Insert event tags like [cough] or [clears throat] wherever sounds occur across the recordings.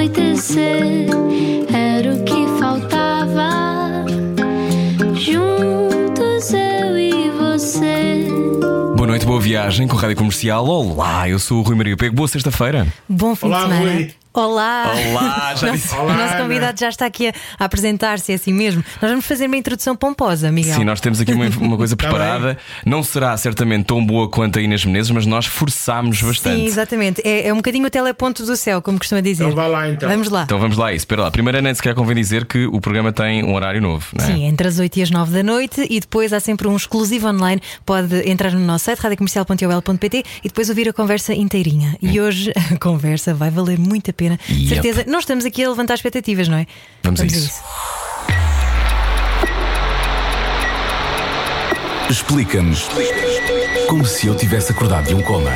Anoitecer era o que faltava. Juntos eu e você. Boa noite, boa viagem com a Rádio Comercial. Olá, eu sou o Rui Maria Pego. Boa sexta-feira. Bom fim Olá, de semana. Rui. Olá! Olá, já Nosso- disse. O Olá, nosso Ana. convidado já está aqui a, a apresentar-se, é assim mesmo. Nós vamos fazer uma introdução pomposa, Miguel. Sim, nós temos aqui uma, uma coisa [laughs] Tá preparada. Não será certamente tão boa quanto a Inês Menezes, mas nós forçámos bastante. Sim, exatamente. É, é um bocadinho o teleponto do céu, como costuma dizer. Então vá lá, então. Vamos lá. Então vamos lá, a isso. Espera lá. Primeiro, Ana, se calhar convém dizer que o programa tem um horário novo, não é? Sim, entre as 8 e as 9 da noite e depois há sempre um exclusivo online. Pode entrar no nosso site radiocomercial.ol.pt e depois ouvir a conversa inteirinha. E hoje [laughs] a conversa vai valer muito a pena. Yep. Certeza, não estamos aqui a levantar expectativas, não é? Vamos a isso. Explica-nos como se eu tivesse acordado de um coma.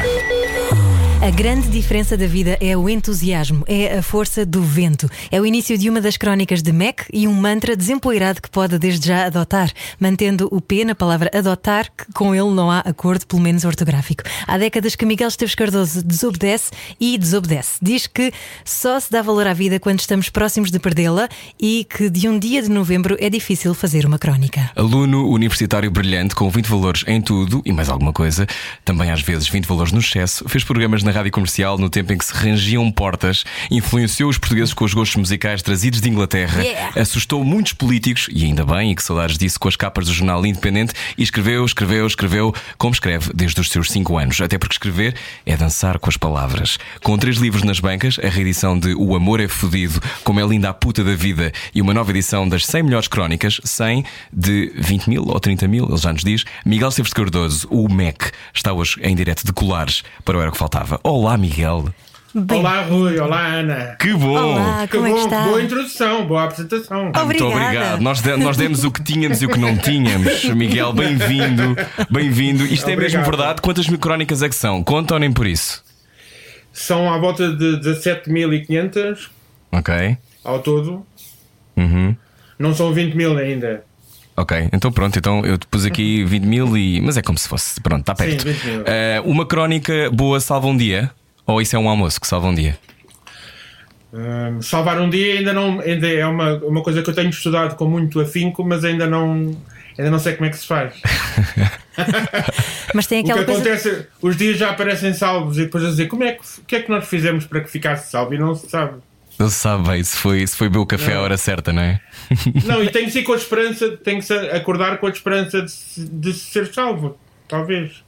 A grande diferença da vida é o entusiasmo, é a força do vento. É o início de uma das crónicas de Mac e um mantra desempoeirado que pode desde já adotar, mantendo o P na palavra adotar, que com ele não há acordo, pelo menos ortográfico. Há décadas que Miguel Esteves Cardoso desobedece e desobedece. Diz que só se dá valor à vida quando estamos próximos de perdê-la e que de um dia de novembro é difícil fazer uma crónica. Aluno universitário brilhante com 20 valores em tudo e mais alguma coisa, também às vezes 20 valores no excesso, fez programas na rádio comercial no tempo em que se rangiam portas, influenciou os portugueses com os gostos musicais trazidos de Inglaterra, Yeah. assustou muitos políticos, e ainda bem, e que saudades disso com as capas do jornal Independente, e escreveu, escreveu, escreveu, como escreve desde os seus 5 anos. Até porque escrever é dançar com as palavras. Com três livros nas bancas, a reedição de O Amor é Fudido, Como é Linda a Puta da Vida, e uma nova edição das 100 melhores crónicas, 100 de 20 mil ou 30 mil, ele já nos diz. Miguel de Cardoso, o MEC, está hoje em direto de Colares para o Era que Faltava. Olá, Miguel. Bem, Olá, Rui. Olá, Ana. Que bom! Olá, Que como é que bom, está? boa introdução, boa apresentação. Muito Obrigada. obrigado. Nós, de- nós demos o que tínhamos e o que não tínhamos. Miguel, bem-vindo. Bem-vindo. Isto é mesmo Obrigado. verdade? Quantas crónicas é que são? Conta ou nem por isso? São à volta de 17.500 Ok. ao todo. Uhum. Não são 20 mil ainda. Ok, então pronto, então eu te pus aqui 20 mil e. Mas é como se fosse. Pronto, está perto. Sim, 20 mil. Eh, uma crónica boa salva um dia? Ou isso é um almoço que salva um dia? Hum, salvar um dia ainda não ainda é uma, uma coisa que eu tenho estudado com muito afinco, mas ainda não ainda não sei como é que se faz. [laughs] Mas tem O que aquela coisa. acontece, os dias já aparecem salvos e depois a dizer como é que, o que é que nós fizemos para que ficasse salvo e não se sabe. Ele sabe bem se foi, se foi beber o café à hora certa, não é? [laughs] Não, e tem que ser com a esperança, tem que se acordar com a esperança de, de ser salvo, talvez.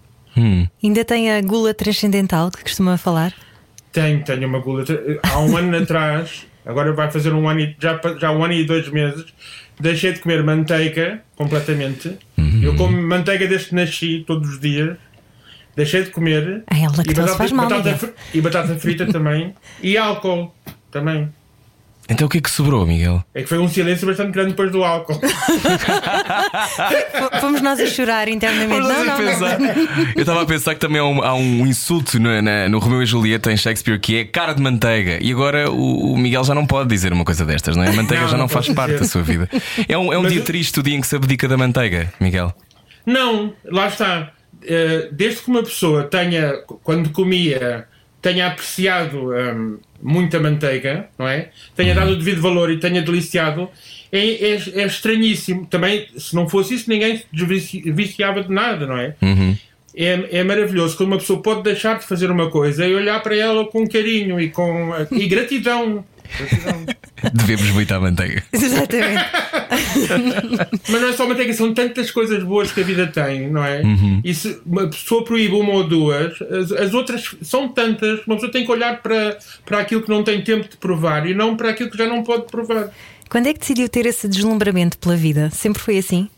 Ainda tem a gula transcendental que costuma falar. Tenho, tenho uma gula. Há um ano atrás, [laughs] agora vai fazer um ano e, já, já um ano e dois meses, deixei de comer manteiga completamente. Eu como manteiga desde que nasci, todos os dias. Deixei de comer. É, lactose faz mal, batata, Miguel. fri- e batata frita [laughs] também. E álcool também. Então o que é que sobrou, Miguel? É que foi um silêncio bastante grande depois do álcool. [laughs] Fomos nós a chorar internamente. Não, não, pensar- não. Eu estava a pensar que também há um, há um insulto no, na- no Romeu e Julieta em Shakespeare que é cara de manteiga. E agora o, o Miguel já não pode dizer uma coisa destas, não é? A [laughs] manteiga Não, já não não faz parte dizer. da sua vida. É um, é um Mas dia eu- triste o dia em que se abdica da manteiga, Miguel. Não, lá está. Eh, Desde que uma pessoa tenha, quando comia, tenha apreciado hum, muita manteiga, não é? Tenha dado o devido valor e tenha deliciado, é, é, é estranhíssimo. Também, se não fosse isso, ninguém se viciava de nada, não é? É, é maravilhoso quando uma pessoa pode deixar de fazer uma coisa e olhar para ela com carinho e com e gratidão. [laughs] Gratidão. Devemos muito à manteiga. [laughs] Exatamente. [laughs] Mas não é só manteiga, são tantas coisas boas que a vida tem, não é? E se uma pessoa proíbe uma ou duas, as, as outras são tantas, uma pessoa tem que olhar para, para aquilo que não tem tempo de provar e não para aquilo que já não pode provar. Quando é que decidiu ter esse deslumbramento pela vida? Sempre foi assim?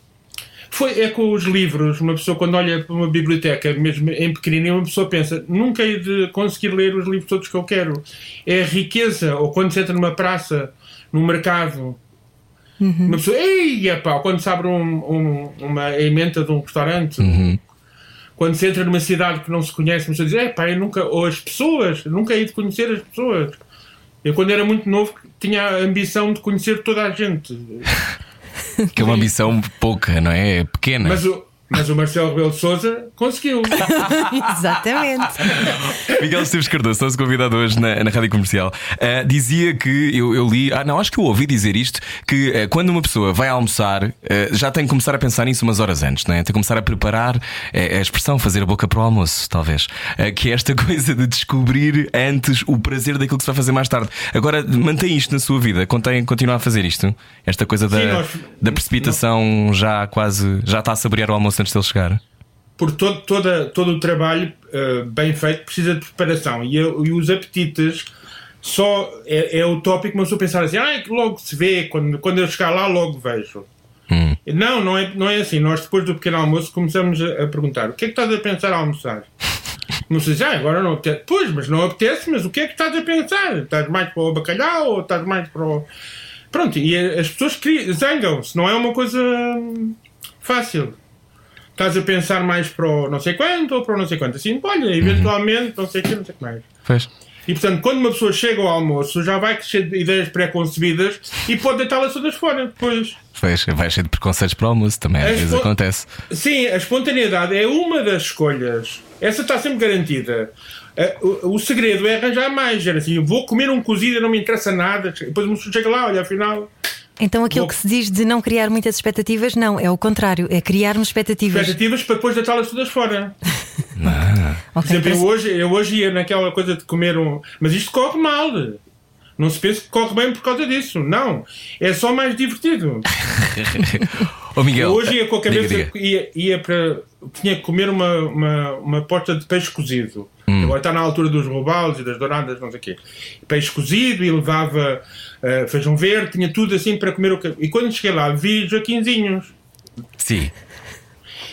Foi, é com os livros, uma pessoa quando olha para uma biblioteca, mesmo em pequenininho, uma pessoa pensa, nunca hei de conseguir ler os livros todos que eu quero. É a riqueza, ou quando se entra numa praça, num mercado, uma pessoa, ei, epá, ou quando se abre um- um- uma emenda de um restaurante, quando se entra numa cidade que não se conhece, uma pessoa diz, é pá, eu nunca, ou as pessoas, nunca hei de conhecer as pessoas. Eu quando era muito novo tinha a ambição de conhecer toda a gente. [laughs] Que é uma ambição pouca, não é? É pequena. Mas o, Mas o Marcelo Rebelo de Souza conseguiu. [laughs] Exatamente. Miguel Esteves Cardoso, nosso convidado hoje na, na Rádio Comercial, uh, dizia que eu, eu, li, ah, não, acho que eu ouvi dizer isto: que uh, quando uma pessoa vai almoçar, uh, já tem que começar a pensar nisso umas horas antes, não é? Tem que começar a preparar a expressão, fazer a boca para o almoço, talvez. que é esta [laughs] coisa de descobrir antes o prazer daquilo que se vai fazer mais tarde. Agora, mantém isto na sua vida, contém, continua a fazer isto. Esta coisa da, Sim, nós, da precipitação não. já quase, já está a saborear o almoço antes dele chegar? Por todo, toda, todo o trabalho uh, bem feito precisa de preparação e, e os apetites só é, é utópico uma pessoa pensar assim, ah, logo se vê, quando, quando eu chegar lá logo vejo. Hum. Não, não é, não é assim. Nós depois do pequeno almoço começamos a, a perguntar o que é que estás a pensar a almoçar? [laughs] Não sei, ah, agora não apetece. Pois, mas não apetece, mas o que é que estás a pensar? Estás mais para o bacalhau ou estás mais para o. Pronto, e as pessoas zangam-se, não é uma coisa fácil estás a pensar mais para o não sei quanto ou para o não sei quanto. Assim, olha, eventualmente, não sei o que, não sei o que mais. Pois. E portanto, quando uma pessoa chega ao almoço, já vai cheio de ideias pré-concebidas e pode deitá-las todas fora depois. Pois, vai cheio de preconceitos para o almoço também, às vezes acontece. Sim, a espontaneidade é uma das escolhas. Essa está sempre garantida. O, o segredo é arranjar mais. Era assim, vou comer um cozido e não me interessa nada. Depois uma pessoa chega lá, olha, afinal. Então aquilo Bom, que se diz de não criar muitas expectativas, não, é o contrário, é criarmos expectativas. Expectativas para depois deitá-las todas fora. [laughs] Ah. Por exemplo, eu hoje, eu hoje ia naquela coisa de comer um. Mas isto corre mal. Não se pensa que corre bem por causa disso. Não. É só mais divertido. [laughs] Ô Miguel, hoje ia com a cabeça. Diga, diga. Ia, ia para. Tinha que comer uma, uma, uma porta de peixe cozido. Hum. Agora está na altura dos robalos e das douradas, não sei o quê. Peixe cozido e levava uh, feijão verde, tinha tudo assim para comer o E quando cheguei lá, vi Joaquinzinhos. Sim.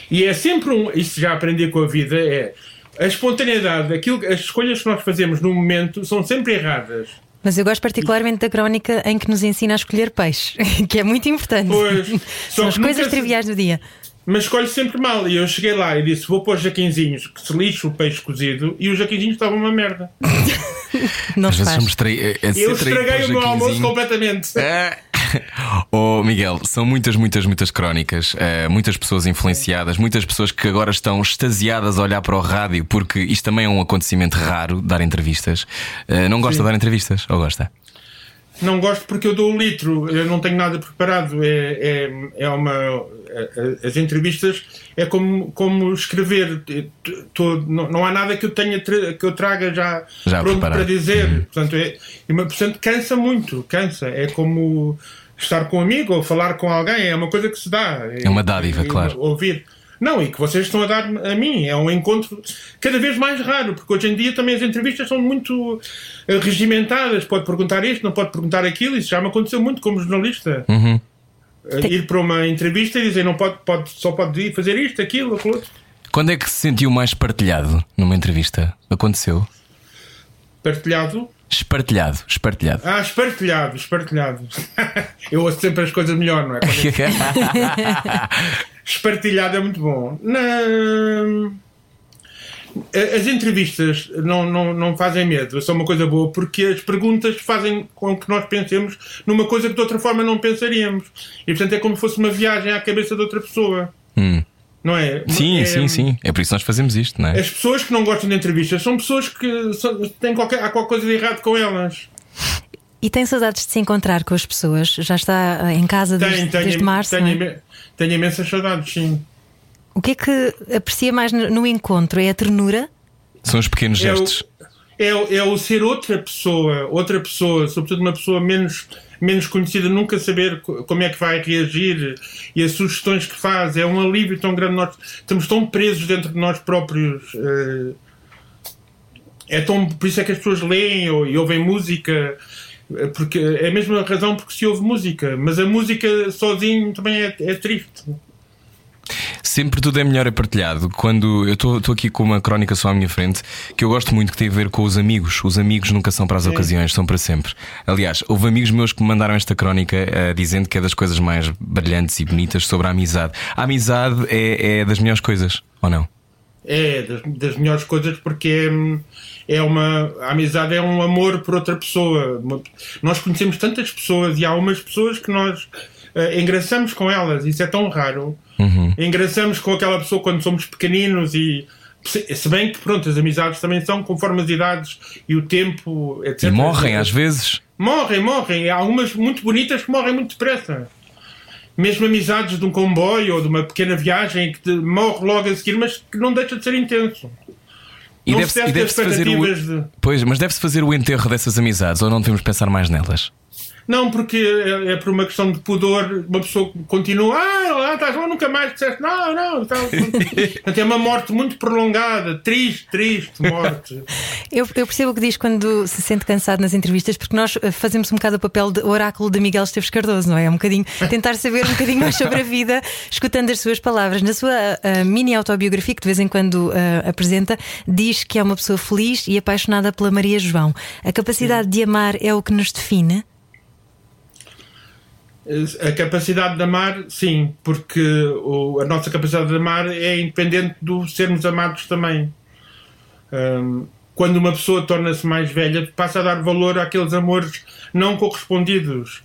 E é sempre um. Isso já aprendi com a vida: é a espontaneidade, aquilo, as escolhas que nós fazemos no momento são sempre erradas. Mas eu gosto particularmente da crónica em que nos ensina a escolher peixe, [laughs] que é muito importante. Pois, [laughs] são as coisas triviais do dia mas escolhe sempre mal. E eu cheguei lá e disse: Vou pôr jaquinzinhos, que se lixe o peixe cozido, e os jaquinzinhos estavam uma merda. [laughs] Não Às vezes somos trai... É, é eu estraguei o meu almoço completamente. É. [laughs] Oh, Miguel, são muitas, muitas, muitas crónicas, uh, muitas pessoas influenciadas, muitas pessoas que agora estão extasiadas a olhar para o rádio, porque isto também é um acontecimento raro dar entrevistas. Uh, não gosta Sim. de dar entrevistas? Ou gosta? Não gosto porque eu dou o litro, eu não tenho nada preparado. É, é, é uma. As entrevistas é como, como escrever. Tô, não, não há nada que eu tenha que eu traga já, já pronto preparado. para dizer. Uhum. Portanto, é, portanto, cansa muito, cansa. É como estar com um amigo ou falar com alguém, é uma coisa que se dá. É uma dádiva, é, claro. Ouvir. Não, e que vocês estão a dar a mim. É um encontro cada vez mais raro, porque hoje em dia também as entrevistas são muito eh, regimentadas. Pode perguntar isto, não pode perguntar aquilo. Isso já me aconteceu muito como jornalista. Uhum. Eh, ir para uma entrevista e dizer não pode, pode, só pode ir fazer isto, aquilo, aquilo outro. Quando é que se sentiu mais partilhado numa entrevista? Aconteceu? Partilhado? Espartilhado, espartilhado. Ah, espartilhado, espartilhado. [laughs] Eu ouço sempre as coisas melhor, não é? [laughs] espartilhado é muito bom. Na... As entrevistas não, não, não fazem medo, são uma coisa boa porque as perguntas fazem com que nós pensemos numa coisa que de outra forma não pensaríamos. E portanto é como se fosse uma viagem à cabeça de outra pessoa. Hum. Não é? Sim, é, sim, sim. É por isso que nós fazemos isto, não é? As pessoas que não gostam de entrevistas são pessoas que têm qualquer, há qualquer coisa de errado com elas. E tem saudades de se encontrar com as pessoas? Já está em casa desde, tenho, tenho, desde março? Tenho, é? tenho imensas saudades, sim. O que é que aprecia mais no encontro? É a ternura? São os pequenos gestos. É o, é, é o ser outra pessoa, outra pessoa, sobretudo uma pessoa menos, menos conhecida, nunca saber como é que vai reagir e as sugestões que faz. É um alívio tão grande. Nós estamos tão presos dentro de nós próprios. Eh, é tão, por isso é que as pessoas leem ou, e ouvem música porque é a mesma razão porque se ouve música, mas a música sozinho também é, é triste. Sempre tudo é melhor é partilhado. Quando eu estou aqui com uma crónica só à minha frente, que eu gosto muito que tem a ver com os amigos. Os amigos nunca são para as ocasiões, são para sempre. Aliás, houve amigos meus que me mandaram esta crónica uh, dizendo que é das coisas mais brilhantes e bonitas sobre a amizade. A amizade é, é das melhores coisas, ou não? É, das, das melhores coisas porque é, é uma. A amizade é um amor por outra pessoa. Nós conhecemos tantas pessoas e há umas pessoas que nós eh, engraçamos com elas, isso é tão raro. Uhum. Engraçamos com aquela pessoa quando somos pequeninos e. Se bem que, pronto, as amizades também são conforme as idades e o tempo, etc. E morrem às vezes. Morrem, morrem. Há algumas muito bonitas que morrem muito depressa. Mesmo amizades de um comboio ou de uma pequena viagem que morre logo a seguir, mas que não deixa de ser intenso. E deve-se se deve fazer o. de. Pois, mas deve-se fazer o enterro dessas amizades ou não devemos pensar mais nelas? Não, porque é, é por uma questão de pudor, uma pessoa continua, ah, lá estás, lá, nunca mais disseste, não, não, e tal. Portanto, é uma morte muito prolongada, triste, triste morte. [laughs] Eu, eu percebo o que diz quando se sente cansado nas entrevistas, porque nós eh, fazemos um bocado o papel de oráculo de Miguel Esteves Cardoso, não é? É um bocadinho [laughs] tentar saber um bocadinho mais sobre a vida, escutando as suas palavras. Na sua eh, mini autobiografia, que de vez em quando eh, apresenta, diz que é uma pessoa feliz e apaixonada pela Maria João. A capacidade de amar é o que nos define? A capacidade de amar, sim, porque o- a nossa capacidade de amar é independente do sermos amados também. Hum, quando uma pessoa torna-se mais velha, passa a dar valor àqueles amores não correspondidos.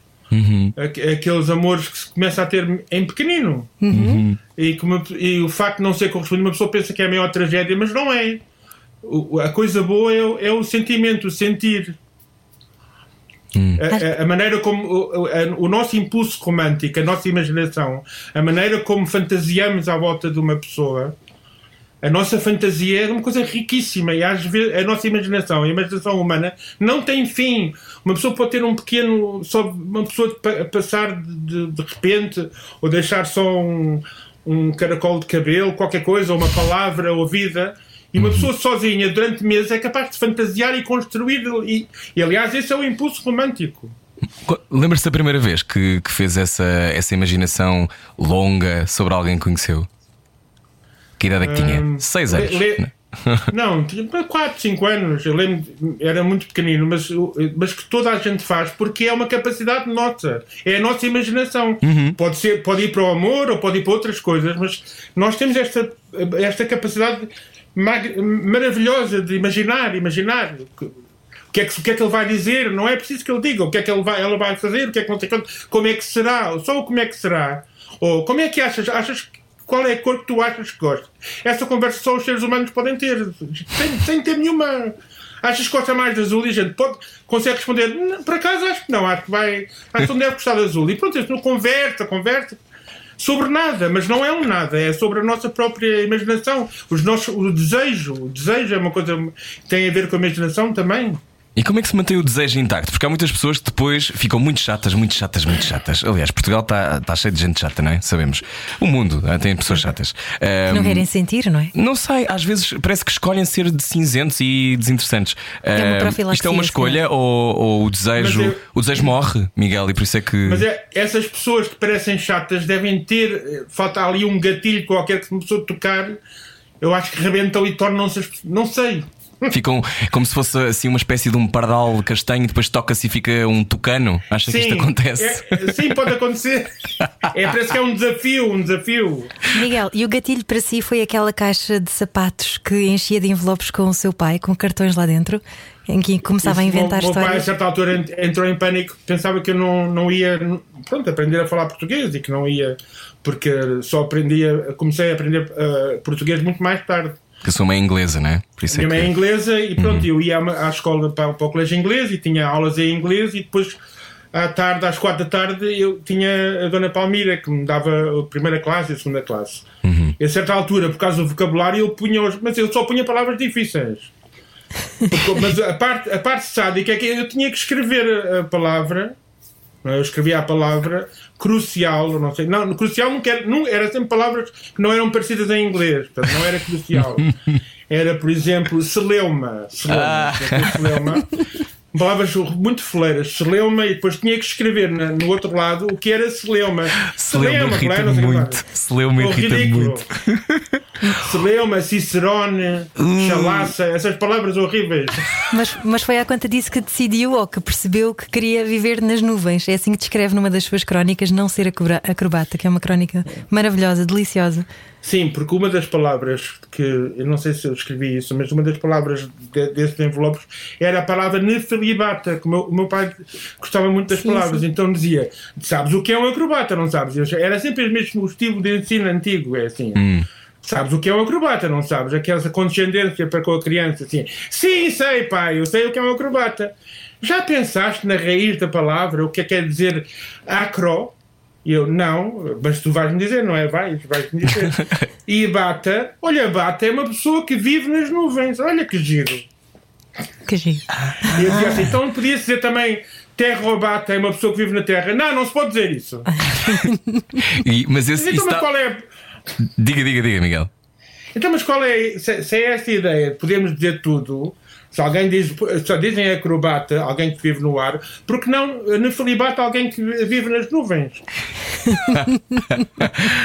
Aqu- Aqueles amores que se começa a ter em pequenino. E, que uma- e o facto de não ser correspondido, uma pessoa pensa que é a maior tragédia, mas não é. O- a coisa boa é, o- é o sentimento, o sentir. A, a- a maneira como o, a- o nosso impulso romântico, a nossa imaginação, a maneira como fantasiamos à volta de uma pessoa, a nossa fantasia é uma coisa riquíssima e às vezes a nossa imaginação, a imaginação humana não tem fim. Uma pessoa pode ter um pequeno, só uma pessoa pa- passar de, de, repente ou deixar só um, um caracol de cabelo, qualquer coisa, ou uma palavra ouvida. E uma pessoa sozinha durante meses é capaz de fantasiar e construir. E, e aliás, esse é o impulso romântico. Lembra-se da primeira vez que, que fez essa, essa imaginação longa sobre alguém que conheceu? Que idade é que tinha? Hum, Seis le- anos. le- né? [laughs] Não, tinha 4, 5 anos. Eu lembro, era muito pequenino, mas, mas que toda a gente faz porque é uma capacidade nossa. É a nossa imaginação. Pode, ser, pode ir para o amor ou pode ir para outras coisas, mas nós temos esta, esta capacidade maravilhosa de imaginar, imaginar. O que, é que, o que é que ele vai dizer? Não é preciso que ele diga. O que é que ele vai, ela vai fazer? O que é que não sei quanto, Como é que será? Só o como é que será? Ou como é que achas? Achas que- qual é a cor que tu achas que gosta? Essa conversa só os seres humanos podem ter, sem, sem ter nenhuma. Achas que gosta mais de azul? E a gente pode, consegue responder, "Não, por acaso acho que não, acho que vai. Acho que não deve gostar de azul. E pronto, isso não conversa, conversa sobre nada, mas não é um nada, é sobre a nossa própria imaginação, os nossos, o desejo. O desejo é uma coisa que tem a ver com a imaginação também. E como é que se mantém o desejo intacto? Porque há muitas pessoas que depois ficam muito chatas, muito chatas, muito chatas. Aliás, Portugal está tá cheio de gente chata, não é? Sabemos. O mundo ah, tem pessoas chatas. Não Ahm, querem sentir, não é? Não sei, às vezes parece que escolhem ser de cinzentos e desinteressantes. É uma isto é uma escolha ou, ou o desejo. Eu- O desejo morre, Miguel, e por isso é que. Mas é, essas pessoas que parecem chatas devem ter. eh, Falta ali um gatilho qualquer que uma pessoa tocar, eu acho que rebentam e tornam-se. as- Não sei. Ficam como se fosse assim uma espécie de um pardal castanho e depois toca-se e fica um tucano. Acha que isto acontece? é- sim, pode acontecer. É, parece que é um desafio, um desafio. Miguel, e o gatilho para si foi aquela caixa de sapatos que enchia de envelopes com o seu pai, com cartões lá dentro, em que começava a inventar o meu pai, a histórias? certa altura, ent- entrou em pânico, pensava que eu não, não ia pronto, aprender a falar português e que não ia, porque só aprendia, comecei a aprender eh, português muito mais tarde. Que a sua mãe é inglesa, não é? Por isso é Minha mãe é que. inglesa e pronto, eu ia à escola para, para o colégio inglês e tinha aulas em inglês e depois à tarde, às quatro da tarde, eu tinha a Dona Palmira que me dava a primeira classe e a segunda classe. E a certa altura, por causa do vocabulário, eu punha os, mas eu só punha palavras difíceis. Porque- mas a parte, a parte sádica é que eu tinha que escrever a, a palavra. é? Eu escrevia a palavra crucial, não sei. Não, crucial não quer, não, era sempre palavras que não eram parecidas em inglês, portanto, não era crucial. [laughs] Era, por exemplo, celeuma. Celeuma. Ah. celeuma. [laughs] Palavras muito foleiras, celeuma, e depois tinha que escrever na- no outro lado o que era celeuma. Celeuma irrita muito. Celeuma irrita ridículo. muito. Celeuma, cicerone, chalaça, essas palavras horríveis. Mas, mas foi à conta disso que decidiu ou que percebeu que queria viver nas nuvens. É assim que descreve numa das suas crónicas, Não Ser Acroba- Acrobata, que é uma crónica maravilhosa, deliciosa. Sim, porque uma das palavras que, eu não sei se eu escrevi isso, mas uma das palavras de, desses envelopes era a palavra nefilibata, que o meu, o meu pai gostava muito das Sim, palavras, sim. então dizia: Sabes o que é um acrobata, não sabes? Eu, era sempre o mesmo estilo de ensino antigo, é assim. Sabes o que é um acrobata, não sabes? Aquela condescendência para com a criança, assim. Sim, sei, pai, eu sei o que é um acrobata. Já pensaste na raiz da palavra, o que é que quer dizer acro? E eu, não, mas tu vais-me dizer, não é? Vais, vais-me dizer. [laughs] e bata, olha, bata é uma pessoa que vive nas nuvens, olha que giro. Que giro. E eu dizia assim, então podia dizer também terra ou bata é uma pessoa que vive na terra. Não, não se pode dizer isso. E- mas esse, Então, isso mas qual é. Diga, diga, diga, Miguel. Então, mas qual é. Se, se é esta ideia de podemos dizer tudo, se alguém diz. Só dizem acrobata, alguém que vive no ar, porque não nefilibata, alguém que vive nas nuvens? [laughs]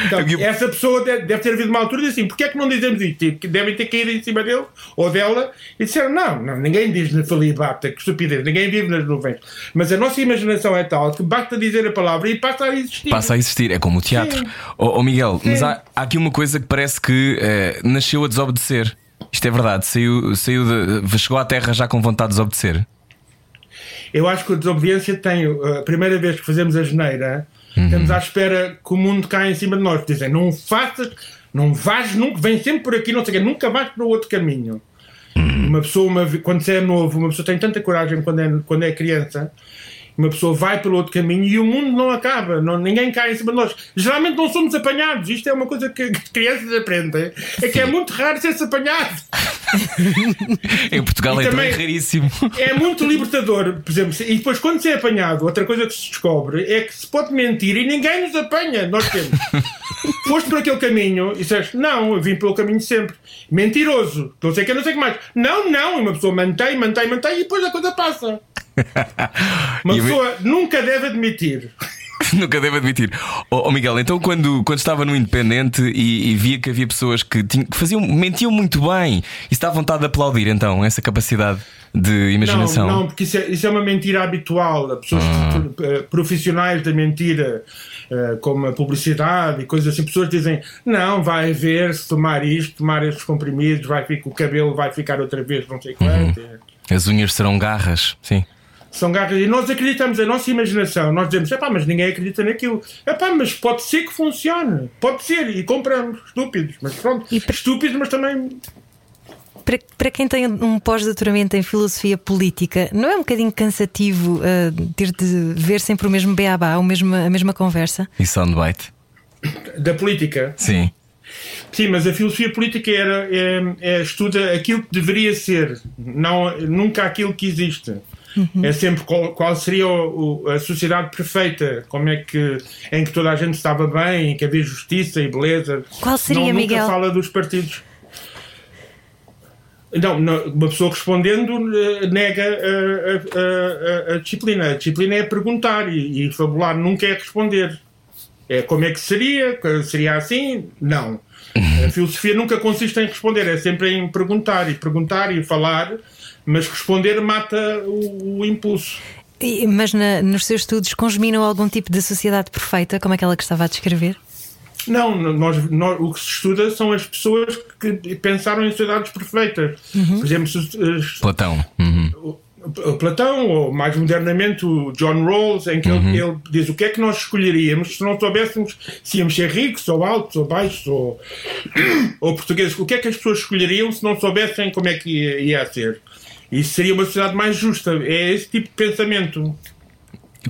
Então, essa pessoa deve, deve ter havido uma altura e assim: porquê é que não dizemos isto? Devem ter caído em cima dele ou dela e disseram: não, não ninguém diz nefilibata, que estupidez, ninguém vive nas nuvens. Mas a nossa imaginação é tal que basta dizer a palavra e passa a existir. Passa a existir, é como o teatro. Sim. Ó Miguel, mas Sim. há, há aqui uma coisa que parece que eh, nasceu a desobedecer. Isto é verdade, saiu, saiu de, chegou à Terra já com vontade de desobedecer. Eu acho que a desobediência tem. uh, A primeira vez que fazemos a geneira, estamos à espera que o mundo caia em cima de nós. Dizem, não faças, não vais nunca, vem sempre por aqui, não sei o quê, nunca vais para o outro caminho. Uma pessoa, uma quando você é novo, uma pessoa tem tanta coragem quando é, quando é criança. Uma pessoa vai pelo outro caminho e o mundo não acaba, não, ninguém cai em cima de nós. Geralmente não somos apanhados. Isto é uma coisa que as crianças aprendem. É que é muito raro ser-se apanhado. [laughs] Em Portugal E é também também- raríssimo. É muito libertador, por exemplo, e depois quando se é apanhado, outra coisa que se descobre é que se pode mentir e ninguém nos apanha. Nós temos. [laughs] Foste por aquele caminho e disseste, não, eu vim pelo caminho sempre. Mentiroso, não sei o que, não sei o que mais. Não, não, e uma pessoa mantém, mantém, mantém e depois a coisa passa. [laughs] Uma pessoa nunca deve admitir. [laughs] Nunca devo admitir. Ó ó, Miguel, então quando, quando estava no Independente e, e via que havia pessoas que, tinham, que faziam, mentiam muito bem, e está à vontade de aplaudir então essa capacidade de imaginação. Não, não, porque isso é, isso é uma mentira habitual. Há Pessoas eh, profissionais da mentira, eh, como a publicidade e coisas assim, pessoas dizem: não, vai ver se tomar isto, tomar estes comprimidos, vai ficar, o cabelo vai ficar outra vez, não sei quanto. As unhas serão garras, sim. São garras. E nós acreditamos, a nossa imaginação, nós dizemos: epá, mas ninguém acredita naquilo. Epá, mas pode ser que funcione. Pode ser. E compramos. Estúpidos. Mas pronto. E para- Estúpidos, mas também Para, para quem tem um pós-doutoramento em filosofia política, não é um bocadinho cansativo ah, ter de ver sempre o mesmo beabá, o mesmo, a mesma conversa? E soundbite. da política. Sim. Sim, mas a filosofia política era, é, é estuda aquilo que deveria ser, não, nunca aquilo que existe. É sempre qual, qual seria o- o- a sociedade perfeita, como é que em que toda a gente estava bem, em que havia justiça e beleza. Qual seria, não, Miguel? Nunca fala dos partidos. Não, não, uma pessoa respondendo eh, nega a, a- a- a disciplina. A disciplina é perguntar e, e fabular nunca é responder. É como é que seria? Seria assim? Não. [laughs] A filosofia nunca consiste em responder, é sempre em perguntar e perguntar e falar, mas responder mata o, o impulso. E- mas na- nos seus estudos congeminam algum tipo de sociedade perfeita, como aquela que estava a descrever? Não, nós, nós- o que se estuda são as pessoas que pensaram em sociedades perfeitas. Por exemplo, as- Platão. Uhum. o- o Platão, ou mais modernamente o John Rawls, em que ele, ele diz o que é que nós escolheríamos se não soubéssemos se íamos ser ricos, ou altos, ou baixos, ou, ou portugueses. O que é que as pessoas escolheriam se não soubessem como é que ia, ia ser? Isso seria uma sociedade mais justa. É esse tipo de pensamento.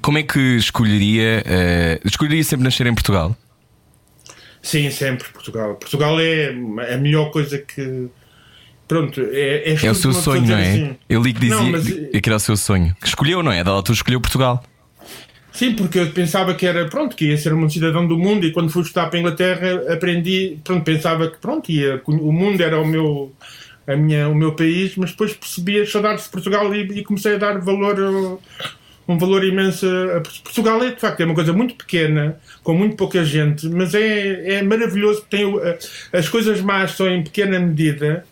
Como é que escolheria. eh, escolheria sempre nascer em Portugal? Sim, sempre Portugal. Portugal é a melhor coisa que. Pronto, é, É o seu sonho, não é? assim. Eu li que dizia Não, mas- que era o seu sonho. Que escolheu, não é? Da altura escolheu Portugal. Sim, porque eu pensava que era, pronto, que ia ser um cidadão do mundo e quando fui estudar para a Inglaterra aprendi, pronto, pensava que, pronto, ia, o mundo era o meu, a minha, o meu país, mas depois percebi as saudades de Portugal e, e comecei a dar valor, uh, um valor imenso Portugal. É, de facto, é uma coisa muito pequena, com muito pouca gente, mas é, é maravilhoso, tem, as coisas más são em pequena medida,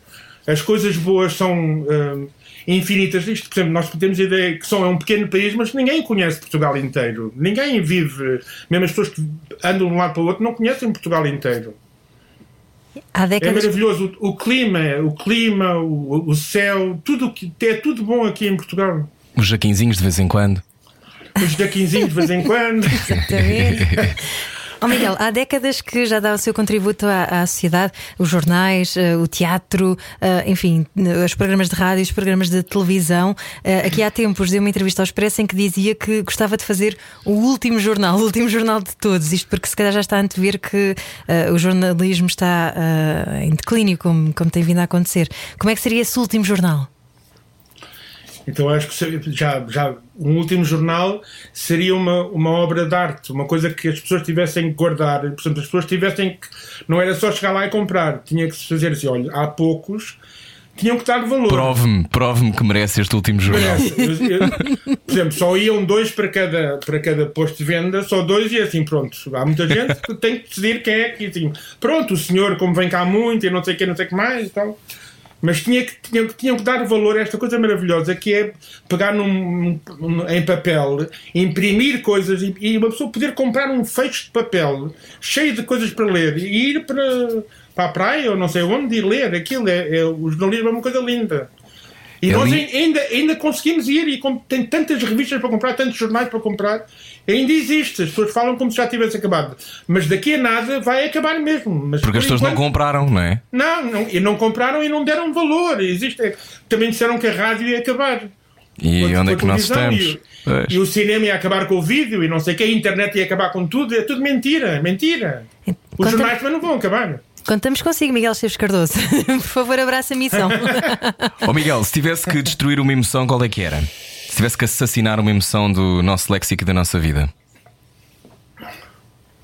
as coisas boas são uh, infinitas. Isto, por exemplo, nós temos a ideia que são é um pequeno país, mas ninguém conhece Portugal inteiro. Ninguém vive, mesmo as pessoas que andam de um lado para o outro, não conhecem Portugal inteiro. Há É décadas. maravilhoso. O, o clima, o clima, o, o céu, tudo que é tudo bom aqui em Portugal. Os jaquinzinhos de vez em quando. Os daquinzinhos de vez em quando. [laughs] Exatamente. Oh Miguel, há décadas que já dá o seu contributo à, à sociedade, os jornais, eh, o teatro, eh, enfim, eh, os programas de rádio, os programas de televisão. Aqui há tempos deu uma entrevista ao Expresso em que dizia que gostava de fazer o último jornal, [laughs] o último jornal de todos. Isto porque se calhar já está a antever que o jornalismo está em declínio, como, como tem vindo a acontecer. Como é que seria esse último jornal? Então acho que já, já um último jornal seria uma, uma obra de arte, uma coisa que as pessoas tivessem que guardar. Por exemplo, as pessoas tivessem que. Não era só chegar lá e comprar, tinha que se fazer assim: olha, há poucos, tinham que dar valor. Prove-me, prove-me que merece este último jornal. Eu- [laughs] por exemplo, só iam dois para cada, para cada posto de venda, só dois e assim, pronto. Há muita gente que tem que decidir quem é que. Assim, pronto, o senhor, como vem cá muito e não sei o que, não sei o que mais e tal. Mas tinha que, tinham, tinham que dar valor a esta coisa maravilhosa que é pegar num, num- em papel, imprimir coisas e, e uma pessoa poder comprar um fecho de papel cheio de coisas para ler e ir para, para a praia ou não sei onde e ler aquilo. É, é, o jornalismo é uma coisa linda. E É nós li- ainda, ainda conseguimos ir e tem tantas revistas para comprar, tantos jornais para comprar, ainda existe. As pessoas falam como se já tivesse acabado. Mas daqui a nada vai acabar mesmo. Mas Porque as pessoas não compraram, não é? não, não, e não compraram e não deram valor. Existe, é, também disseram que a rádio ia acabar. E onde é que nós estamos? E, Pois. e o cinema ia acabar com o vídeo e não sei o que, a internet ia acabar com tudo. É tudo mentira, mentira. Os Conta- jornais também não vão acabar. Contamos consigo, Miguel Esteves Cardoso. [laughs] Por favor, abraça a missão. [laughs] Ó Miguel, se tivesse que destruir uma emoção, qual é que era? Se tivesse que assassinar uma emoção do nosso léxico e da nossa vida?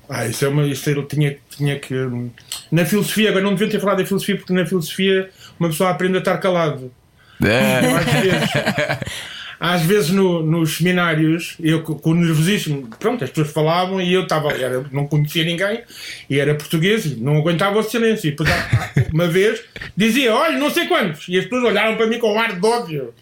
Ah, isso é uma. Isso eu tinha, tinha que. Na filosofia, agora não devia ter falado da filosofia, porque na filosofia uma pessoa aprende a estar calado. É. Às vezes, às vezes no- nos seminários, eu co- com o nervosismo, pronto, as pessoas falavam e eu estava era- não conhecia ninguém e era português e não aguentava o silêncio. E depois, uma vez, dizia: Olha, não sei quantos. E as pessoas olharam para mim com um ar de ódio.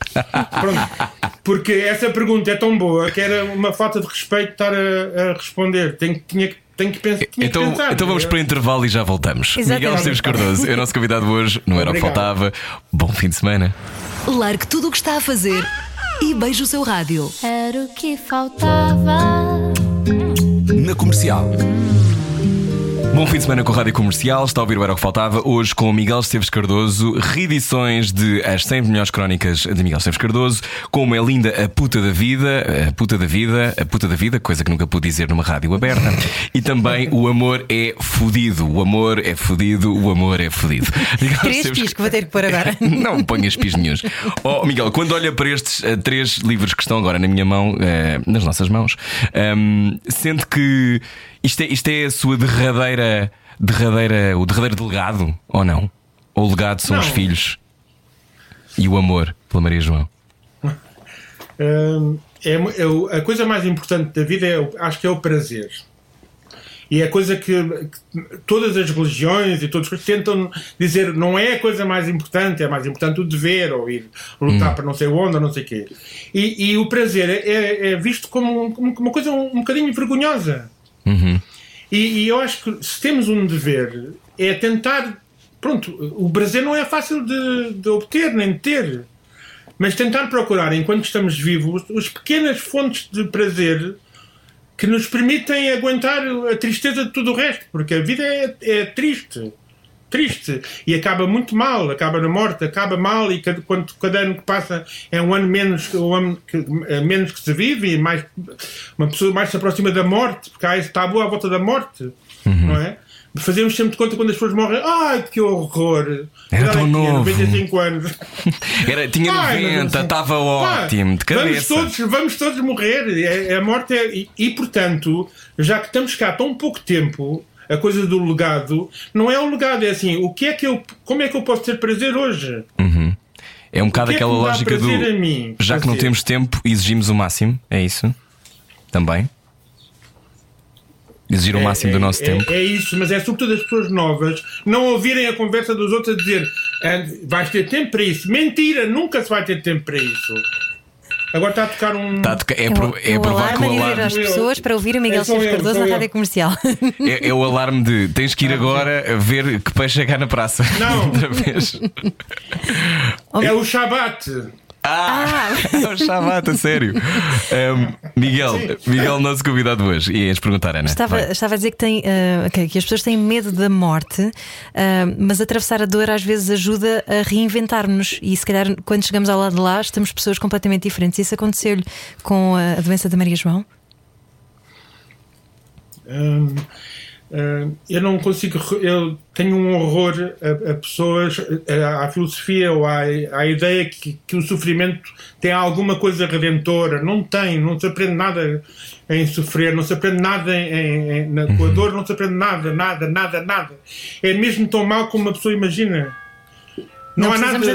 Pronto. Porque essa pergunta é tão boa que era uma falta de respeito estar a, a responder. Tenho, tinha, que- tenho que pensar. tinha que Então, pensar. então vamos para o intervalo e já voltamos. Exatamente. Miguel Esteves Cardoso é o nosso convidado hoje, não era o que faltava. Bom fim de semana. Largue tudo o que está a fazer e beije o seu rádio. Era o que faltava. Na comercial. Bom fim de semana com a Rádio Comercial. Está a ouvir o Era o que Faltava. Hoje com o Miguel Esteves Cardoso. Reedições de As 100 Melhores Crónicas de Miguel Esteves Cardoso. Como é linda a puta da vida. A puta da vida. A puta da vida, coisa que nunca pude dizer numa rádio aberta. [laughs] E também o amor é fodido. O amor é fodido. O amor é fodido. [laughs] Miguel Três Esteves- pis que vou ter que pôr agora. [laughs] Não ponhas pis nenhuns. Oh, Miguel, quando olha para estes eh, três livros que estão agora na minha mão, eh, nas nossas mãos, ehm, sente que isto é, isto é a sua derradeira, derradeira, o derradeiro legado, ou não? Ou o legado são Não. os filhos e o amor pela Maria João? [laughs] Hum, é, é a coisa mais importante da vida é, acho que é o prazer. E é a coisa que, que todas as religiões e todos os tentam dizer não é a coisa mais importante, é mais importante o dever ou ir lutar para não sei onde ou não sei o quê. E, e o prazer é, é visto como, como uma coisa um, um bocadinho vergonhosa. E, e eu acho que se temos um dever é tentar. Pronto, o prazer não é fácil de, de obter nem de ter mas tentar procurar, enquanto estamos vivos, as pequenas fontes de prazer que nos permitem aguentar a tristeza de tudo o resto, porque a vida é, é triste. Triste. E acaba muito mal, acaba na morte, acaba mal, e cada, quando, cada ano que passa é um ano menos que, um ano que, é menos que se vive, e mais, uma pessoa mais se aproxima da morte, porque há esse tabu à volta da morte, não é? Fazemos sempre de conta quando as pessoas morrem, ai que horror! Era Já tão tinha novo. 95 anos. [laughs] Era, tinha Ai, mas 90, assim, estava pá, ótimo, de Vamos cabeça. todos, vamos todos morrer. É- A morte é. E, e, portanto, já que estamos cá há tão pouco tempo, a coisa do legado não é o legado, é assim, o que é que eu. Como é que eu posso ter prazer hoje? É um bocado é que aquela dá lógica do. prazer mim Já que não temos tempo, exigimos o máximo. É isso? Também? Exigir o máximo do nosso é, tempo. É isso, mas é sobretudo as pessoas novas não ouvirem a conversa dos outros a dizer "Ah, vais ter tempo para isso. Mentira, nunca se vai ter tempo para isso. Agora está a tocar um. Tá a tocar- é, pro- é o provar que alarme o alarme. às pessoas para ouvir o Miguel É Cardoso na eu. rádio comercial. É, é o alarme de tens que ir agora a ver que peixe chegar na praça. Não. [laughs] Outra vez. É o Shabat. Ah, [laughs] é o Shabat, a sério. Um, Miguel, Miguel, nosso convidado hoje. E ias perguntar, Ana. Estava, estava a dizer que, tem, ah, que, as pessoas têm medo da morte, ah, mas atravessar a dor às vezes ajuda a reinventar-nos. E se calhar quando chegamos ao lado de lá, estamos pessoas completamente diferentes. Isso aconteceu-lhe com a, doença da Maria João? Hum, hum, eu não consigo. Eu tenho um horror a, a pessoas, à filosofia ou à, à ideia que, que o sofrimento tem alguma coisa redentora. Não tem, não se aprende nada em sofrer, não se aprende nada em, em- na, com a dor, não se aprende nada, nada, nada, nada. É mesmo tão mal como uma pessoa imagina. Não Não, há nada de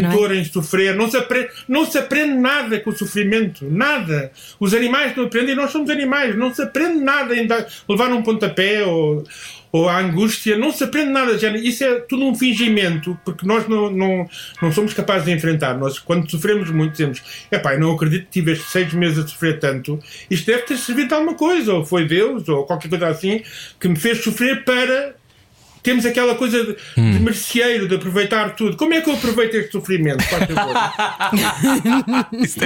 não é? em sofrer. Não se, aprende, não se aprende nada com o sofrimento. Nada. Os animais não aprendem. Nós somos animais. Não se aprende nada em dar- levar um pontapé ou, ou a angústia. Não se aprende nada. Isso é tudo um fingimento, porque nós não, não, não somos capazes de enfrentar. Nós, quando sofremos muito, dizemos: epá, eu não acredito que tive estes seis meses a sofrer tanto. Isto deve ter servido de alguma coisa. Ou foi Deus, ou qualquer coisa assim, que me fez sofrer para temos aquela coisa de, de merceeiro, de aproveitar tudo. Como é que eu aproveito este sofrimento? [laughs]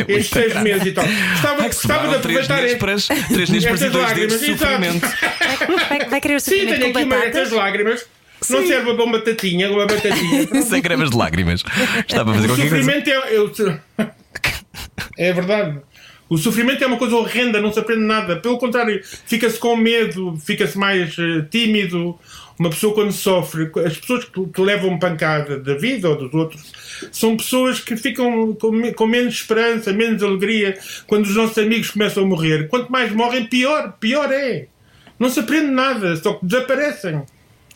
É Estes seis meses e tal. Gostava, gostava de aproveitar nésperas, três nésperas estas dois dedos de lágrimas, exato. sofrimento. Vai, vai querer o Sim, sofrimento tenho com aqui uma estas lágrimas. Não serve para uma batatinha, uma [laughs] batatinha. Sem cremas de lágrimas. Estava a fazer O qualquer coisa. sofrimento é. eu- [laughs] é verdade. O sofrimento é uma coisa horrenda, não se aprende nada. Pelo contrário, fica-se com medo, fica-se mais eh, tímido. Uma pessoa, quando sofre, as pessoas que, que levam pancada da vida ou dos outros, são pessoas que ficam com, com menos esperança, menos alegria. Quando os nossos amigos começam a morrer, quanto mais morrem, pior. Pior é. Não se aprende nada, só que desaparecem.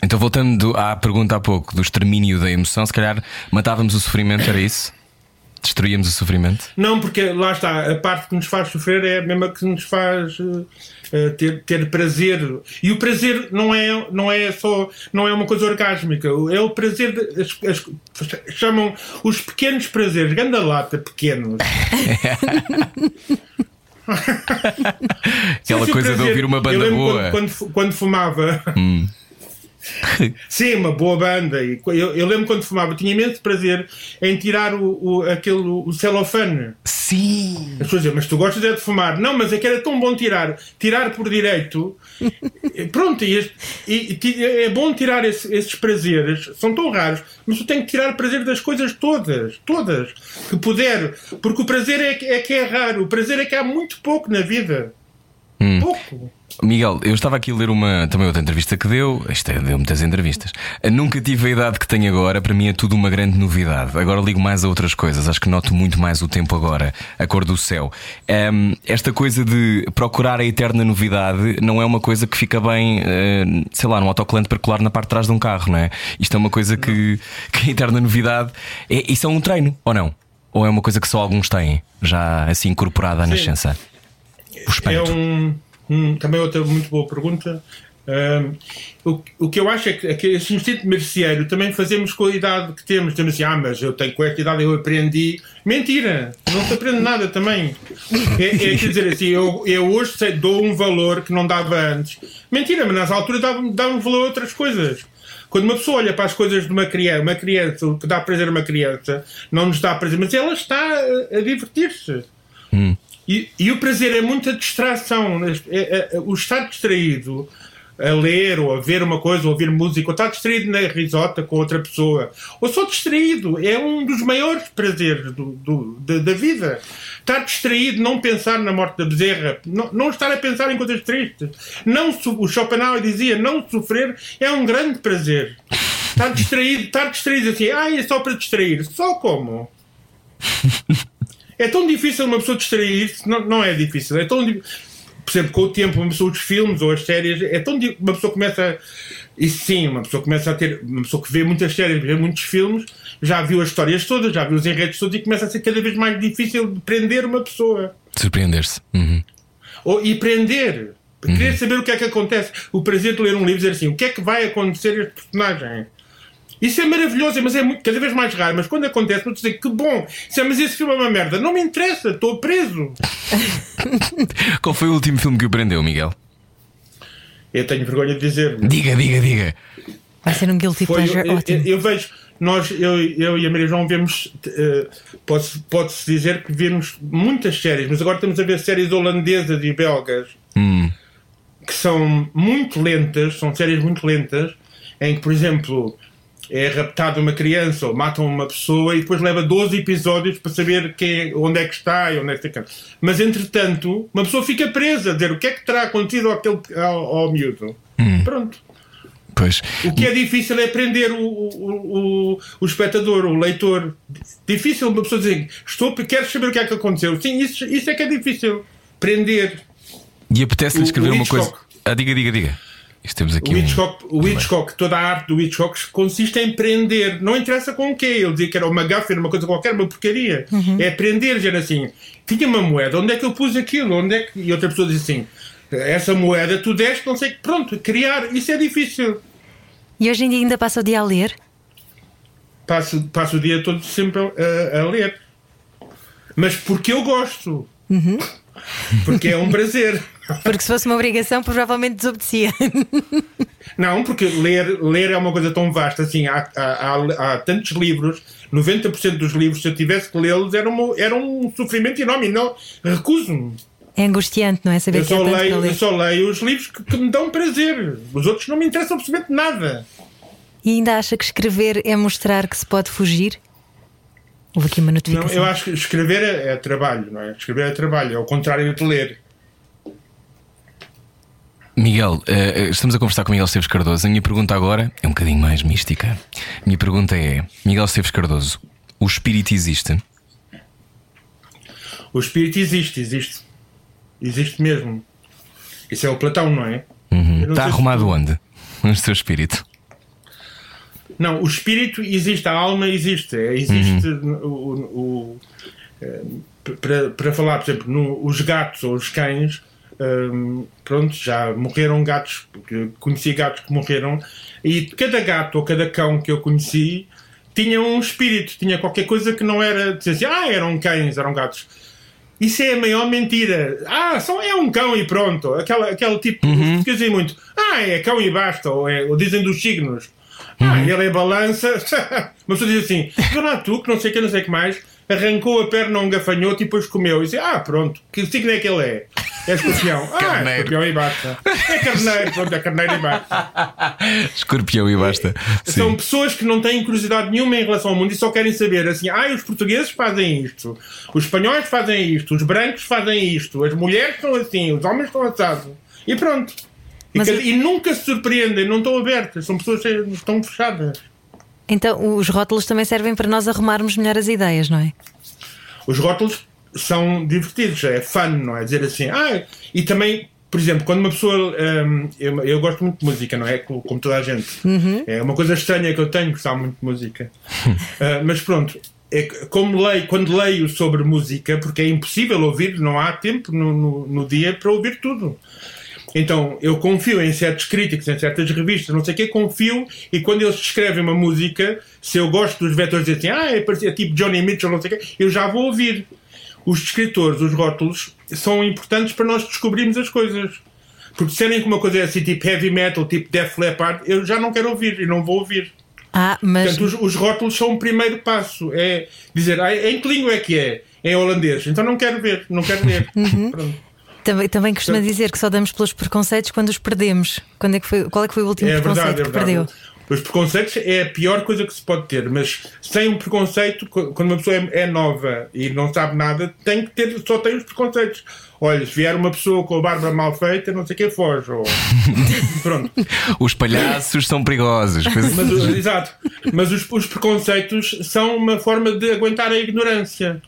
Então, voltando à pergunta há pouco do extermínio da emoção, se calhar matávamos o sofrimento, era isso? Destruíamos o sofrimento? Não, porque lá está, a parte que nos faz sofrer é a mesma que nos faz eh, ter, ter prazer. E o prazer não é, não é só não é uma coisa orgásmica, é o prazer de, as- as- chamam os pequenos prazeres, ganda lata, pequenos. [laughs] Aquela coisa de prazer. ouvir uma banda boa. Hum. Quando, quando, quando fumava. [laughs] Sim, uma boa banda. E eu, eu lembro quando fumava, tinha imenso prazer em tirar o, o, aquele, o celofane. Sim! As pessoas dizem, mas tu gostas é de fumar. Não, mas é que era tão bom tirar. Tirar por direito. [laughs] Pronto, e, este- e- e é bom tirar esse- esses prazeres. São tão raros. Mas tu tens que tirar prazer das coisas todas. Todas. Que puder. Porque o prazer é, que- é que é raro. O prazer é que há muito pouco na vida. Pouco. Miguel, eu estava aqui a ler uma também outra entrevista que deu. Isto é, deu muitas entrevistas. Nunca tive a idade que tenho agora, para mim é tudo uma grande novidade. Agora ligo mais a outras coisas, acho que noto muito mais o tempo agora, a cor do céu. Ahm, esta coisa de procurar a eterna novidade não é uma coisa que fica bem, eh, sei lá, num autocolante particular na parte de trás de um carro, não é? Isto é uma coisa que, [laughs] que a eterna novidade é, isso é um treino, ou não? Ou é uma coisa que só alguns têm, já assim incorporada à nascença? O É um, um- também outra muito boa pergunta. Um, o, o que eu acho é que, é que esse instinto merceeiro também fazemos com a idade que temos. Temos assim, ah, mas eu tenho com esta idade eu aprendi. Mentira! Não se aprende nada também. É, é quer dizer assim, eu, eu hoje sei, dou um valor que não dava antes. Mentira, mas nessa altura dava, dava um valor a outras coisas. Quando uma pessoa olha para as coisas de uma criança, uma criança, o que dá prazer a uma criança, não nos dá prazer, mas ela está a, a divertir-se. E, e o prazer é muita distração. É- é- o estar distraído a ler ou a ver uma coisa, ou ouvir música, ou estar distraído na risota com outra pessoa, ou só distraído, é um dos maiores prazeres do, do- da, da vida. Estar distraído, não pensar na morte da bezerra, não, não estar a pensar em coisas tristes. Não, o Schopenhauer dizia: não sofrer é um grande prazer. Estar distraído, estar distraído assim, ah, é só para distrair. Só como? [laughs] É tão difícil uma pessoa distrair-se, não, não é difícil, é tão Por exemplo, com o tempo, uma pessoa, os filmes ou as séries, é tão uma pessoa começa. E sim, uma pessoa começa a ter. Uma pessoa que vê muitas séries, vê muitos filmes, já viu as histórias todas, já viu os enredos todos e começa a ser cada vez mais difícil de prender uma pessoa. Surpreender-se. Uhum. Ou, e prender. Querer saber o que é que acontece. O prazer de ler um livro e dizer assim: o que é que vai acontecer a este personagem? Isso é maravilhoso, mas é muito, cada vez mais raro. Mas quando acontece, vou dizer que bom, Isso é, mas esse filme é uma merda. Não me interessa, estou preso. [laughs] Qual foi o último filme que o prendeu, Miguel? Eu tenho vergonha de dizer. Diga, diga, diga. Vai ser um guilty Foi, pleasure eu, ótimo. eu- eu vejo, nós, eu, eu e a Maria João vemos, eh, pode-se pode-se dizer que vemos muitas séries, mas agora estamos a ver séries holandesas e belgas Hum. que são muito lentas, são séries muito lentas, em que, por exemplo, é raptada uma criança ou matam uma pessoa e depois leva 12 episódios para saber quem, é- onde é que está e onde é que está. Mas, entretanto, uma pessoa fica presa a dizer o que é que terá acontecido àquele, ao, ao miúdo. Pronto. Pois. O que é difícil é prender o, o, o, o espectador, o leitor. Difícil uma pessoa dizer estou, quero saber o que é que aconteceu. Sim, isso, isso é que é difícil. Prender. E apetece-lhe escrever uma coisa. Ah, diga, diga, diga. Isto temos aqui O um- Hitchcock, o Hitchcock, toda a arte do Hitchcock consiste em prender. Não interessa com o quê. Ele dizia que era uma gafa, era uma coisa qualquer, uma porcaria. É prender, dizer assim: tinha uma moeda, onde é que eu pus aquilo? Onde é que... E outra pessoa diz assim: essa moeda tu deste, não sei. Pronto, criar, isso é difícil. E hoje em dia ainda passa o dia a ler? passo, passo o dia todo sempre a, a ler. Mas porque eu gosto. Porque é um prazer. [laughs] Porque se fosse uma obrigação, provavelmente desobedecia. [laughs] Não, porque ler, ler é uma coisa tão vasta assim. Há, há, há, há tantos livros, 90% dos livros, se eu tivesse que lê-los, era, uma- era um sofrimento enorme. Não, recuso-me. É angustiante, não é? Saber Eu que só, para leio, ler. eu só leio os livros que, que me dão prazer. Os outros não me interessam absolutamente nada. E ainda acha que escrever é mostrar que se pode fugir? Houve aqui uma Não, notificação. eu acho que escrever é, é trabalho, não é? Escrever é trabalho, é o contrário de ler. Miguel, eh, estamos a conversar com Miguel Esteves Cardoso. A minha pergunta agora é um bocadinho mais mística. A minha pergunta é: Miguel Esteves Cardoso, o espírito existe? O espírito existe, existe. Existe mesmo. Isso é o Platão, não é? Eu não Está sei se- arrumado onde? [laughs] O seu espírito? Não, o espírito existe, a alma existe. É, Existe o, o- eh, para, para falar, por exemplo, no- os gatos ou os cães, hum, pronto, já morreram gatos, porque conheci gatos que morreram, e cada gato ou cada cão que eu conheci tinha um espírito, tinha qualquer coisa que não era dizer assim, ah, eram cães, eram gatos. Isso é a maior mentira. Ah, só é um cão e pronto. Aquela, aquele tipo Uhum. que dizem muito. Ah, é cão e basta. Ou, é, ou dizem dos signos. Ah, Uhum. ele é balança. [laughs] Uma pessoa diz assim: "Vê lá tu, que não sei o que, não sei o que mais, arrancou a perna a um gafanhoto e depois comeu. E disse: Ah, pronto, que signo é que ele é? É escorpião. [laughs] ah, Carneiro. escorpião e basta. É carneiro, pronto, é carneiro e basta. Escorpião e basta. São Sim. pessoas que não têm curiosidade nenhuma em relação ao mundo e só querem saber assim: ah, os portugueses fazem isto, os espanhóis fazem isto, os brancos fazem isto, as mulheres estão assim, os homens estão assados. E pronto. E, Mas e nunca se surpreendem, não estão abertas, são pessoas que estão fechadas. Então, os rótulos também servem para nós arrumarmos melhor as ideias, não é? Os rótulos são divertidos, é fun, não é? Dizer assim, ah, e também, por exemplo, quando uma pessoa. hum, eu, eu gosto muito de música, não é? Co- Como toda a gente. É uma coisa estranha que eu tenho, gostar muito de música. [laughs] Ah, mas pronto, é como leio, quando leio sobre música, porque é impossível ouvir, não há tempo no, no, no dia para ouvir tudo. Então, eu confio em certos críticos, em certas revistas, não sei o que, confio, e quando eles descrevem uma música, se eu gosto dos vetores dizem assim, ah, é, é tipo Johnny Mitchell, não sei o que, eu já vou ouvir. Os descritores, os rótulos, são importantes para nós descobrirmos as coisas. Porque se serem que uma coisa é assim, tipo heavy metal, tipo Def Leppard, eu já não quero ouvir e não vou ouvir. Ah, mas. Portanto, os, os rótulos são o primeiro passo. É dizer, ah, em que língua é que é? Em holandês. Então não quero ver, não quero ler. Pronto. Também, também costuma Portanto- dizer que só damos pelos preconceitos quando os perdemos. Quando é que foi, qual é que foi o último É preconceito verdade, é que verdade. perdeu? Os preconceitos é a pior coisa que se pode ter, mas sem um preconceito, qu- quando uma pessoa é, é nova e não sabe nada, tem que ter, só tem os preconceitos. Olha, se vier uma pessoa com a barba mal feita, não sei o que, foge. Ou... [laughs] Pronto. Os palhaços são perigosos. Mas, o- exato. Mas os, os preconceitos são uma forma de aguentar a ignorância.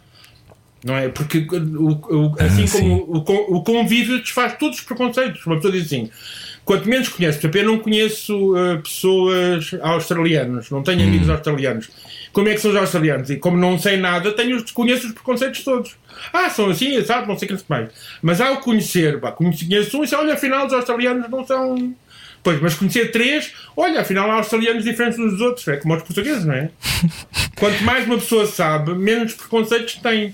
Não é? Porque o, o- assim Ah, como o, o convívio desfaz todos os preconceitos. Uma pessoa diz assim: quanto menos conheço, eu não conheço uh, pessoas australianas, não tenho amigos australianos. Como é que são os australianos? E como não sei nada, tenho, conheço os preconceitos todos. Ah, são assim, sabe, não sei o que mais. Mas ao conhecer, pá, conheço um e olha, afinal os australianos não são Pois, mas conhecer três, olha, afinal há australianos diferentes uns dos outros, é como os portugueses, não é? [laughs] Quanto mais uma pessoa sabe, menos preconceitos tem.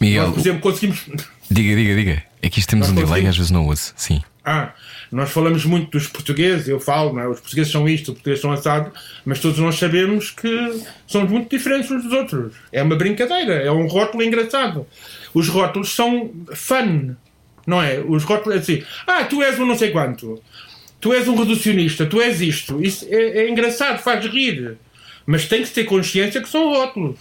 Miguel, Nós, por exemplo, conseguimos. diga, diga, diga. É que isto temos Nós um delay às vezes não uso. Sim. Ah, nós falamos muito dos portugueses, eu falo, não é? os portugueses são isto, os portugueses são assado, mas todos nós sabemos que somos muito diferentes uns dos outros. É uma brincadeira, é um rótulo engraçado. Os rótulos são fun, não é? Os rótulos é assim, ah, tu és um não sei quanto, tu és um reducionista, tu és isto. Isso é, é engraçado, faz rir. Mas tem que ter consciência que são rótulos.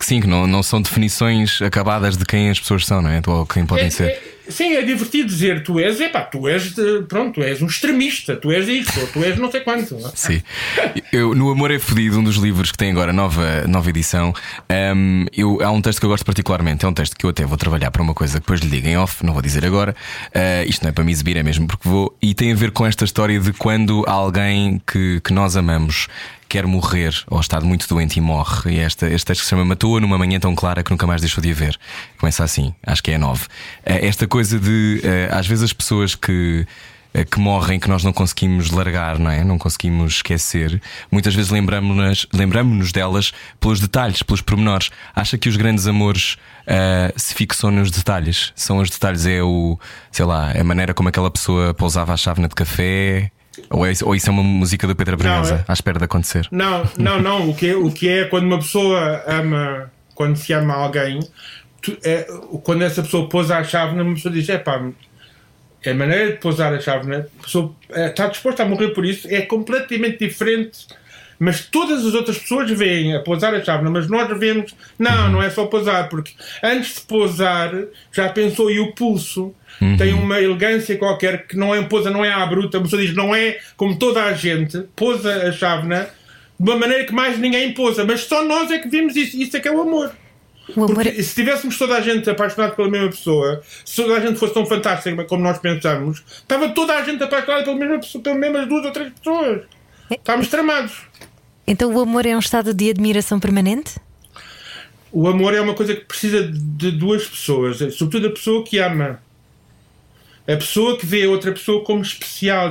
Que sim, que não, não são definições acabadas de quem as pessoas são, não é? Ou quem podem É- ser. é- sim, é divertido dizer tu és, epá, tu és, de- pronto, tu és um extremista, tu és isto, ou tu és não sei quanto. Sim. Eu, no Amor é Fedido, um dos livros que tem agora nova, nova edição, hum, eu, há um texto que eu gosto particularmente. É um texto que eu até vou trabalhar para uma coisa que depois lhe digo em off, não vou dizer agora. Ah, isto não é para me exibir, é mesmo porque vou. E tem a ver com esta história de quando alguém que, que nós amamos quer morrer ou está muito doente e morre. E esta, este texto se chama Matou-a numa manhã tão clara que nunca mais deixou de a ver. Começa assim, acho que é a 9. Esta coisa de, eh, às vezes, as pessoas que eh, que morrem que nós não conseguimos largar, não é? Não conseguimos esquecer. Muitas vezes lembramos-nos lembramos delas pelos detalhes, pelos pormenores. Acha que os grandes amores ah, se fixam nos detalhes? São os detalhes, é o, sei lá, a maneira como aquela pessoa pousava a chávena de café? Ou, é, ou isso é uma música do Pedro Brunhosa, é- à espera de acontecer? Não, não, não. O que, é, o que é quando uma pessoa ama, quando se ama alguém, tu- é, quando essa pessoa pousa a chave, uma pessoa diz: é pá, a maneira de pousar a chave, a pessoa é, está disposta a morrer por isso, é completamente diferente. Mas todas as outras pessoas veem a pousar a chave, mas nós vemos, não, não é só pousar, porque antes de pousar já pensou e o pulso tem uma elegância qualquer que não é pousa, não é à bruta. A pessoa diz, não é como toda a gente, pousa a chávena de uma maneira que mais ninguém pousa, mas só nós é que vimos isso. Isso é que é o amor. O amor Porque se tivéssemos toda a gente apaixonada pela mesma pessoa, se toda a gente fosse tão fantástica como nós pensamos, estava toda a gente apaixonada pela mesma pessoa, pelas mesmas duas ou três pessoas. Estávamos tramados. Então o amor é um estado de admiração permanente? O amor é uma coisa que precisa de duas pessoas, sobretudo a pessoa que ama. A pessoa que vê a outra pessoa como especial.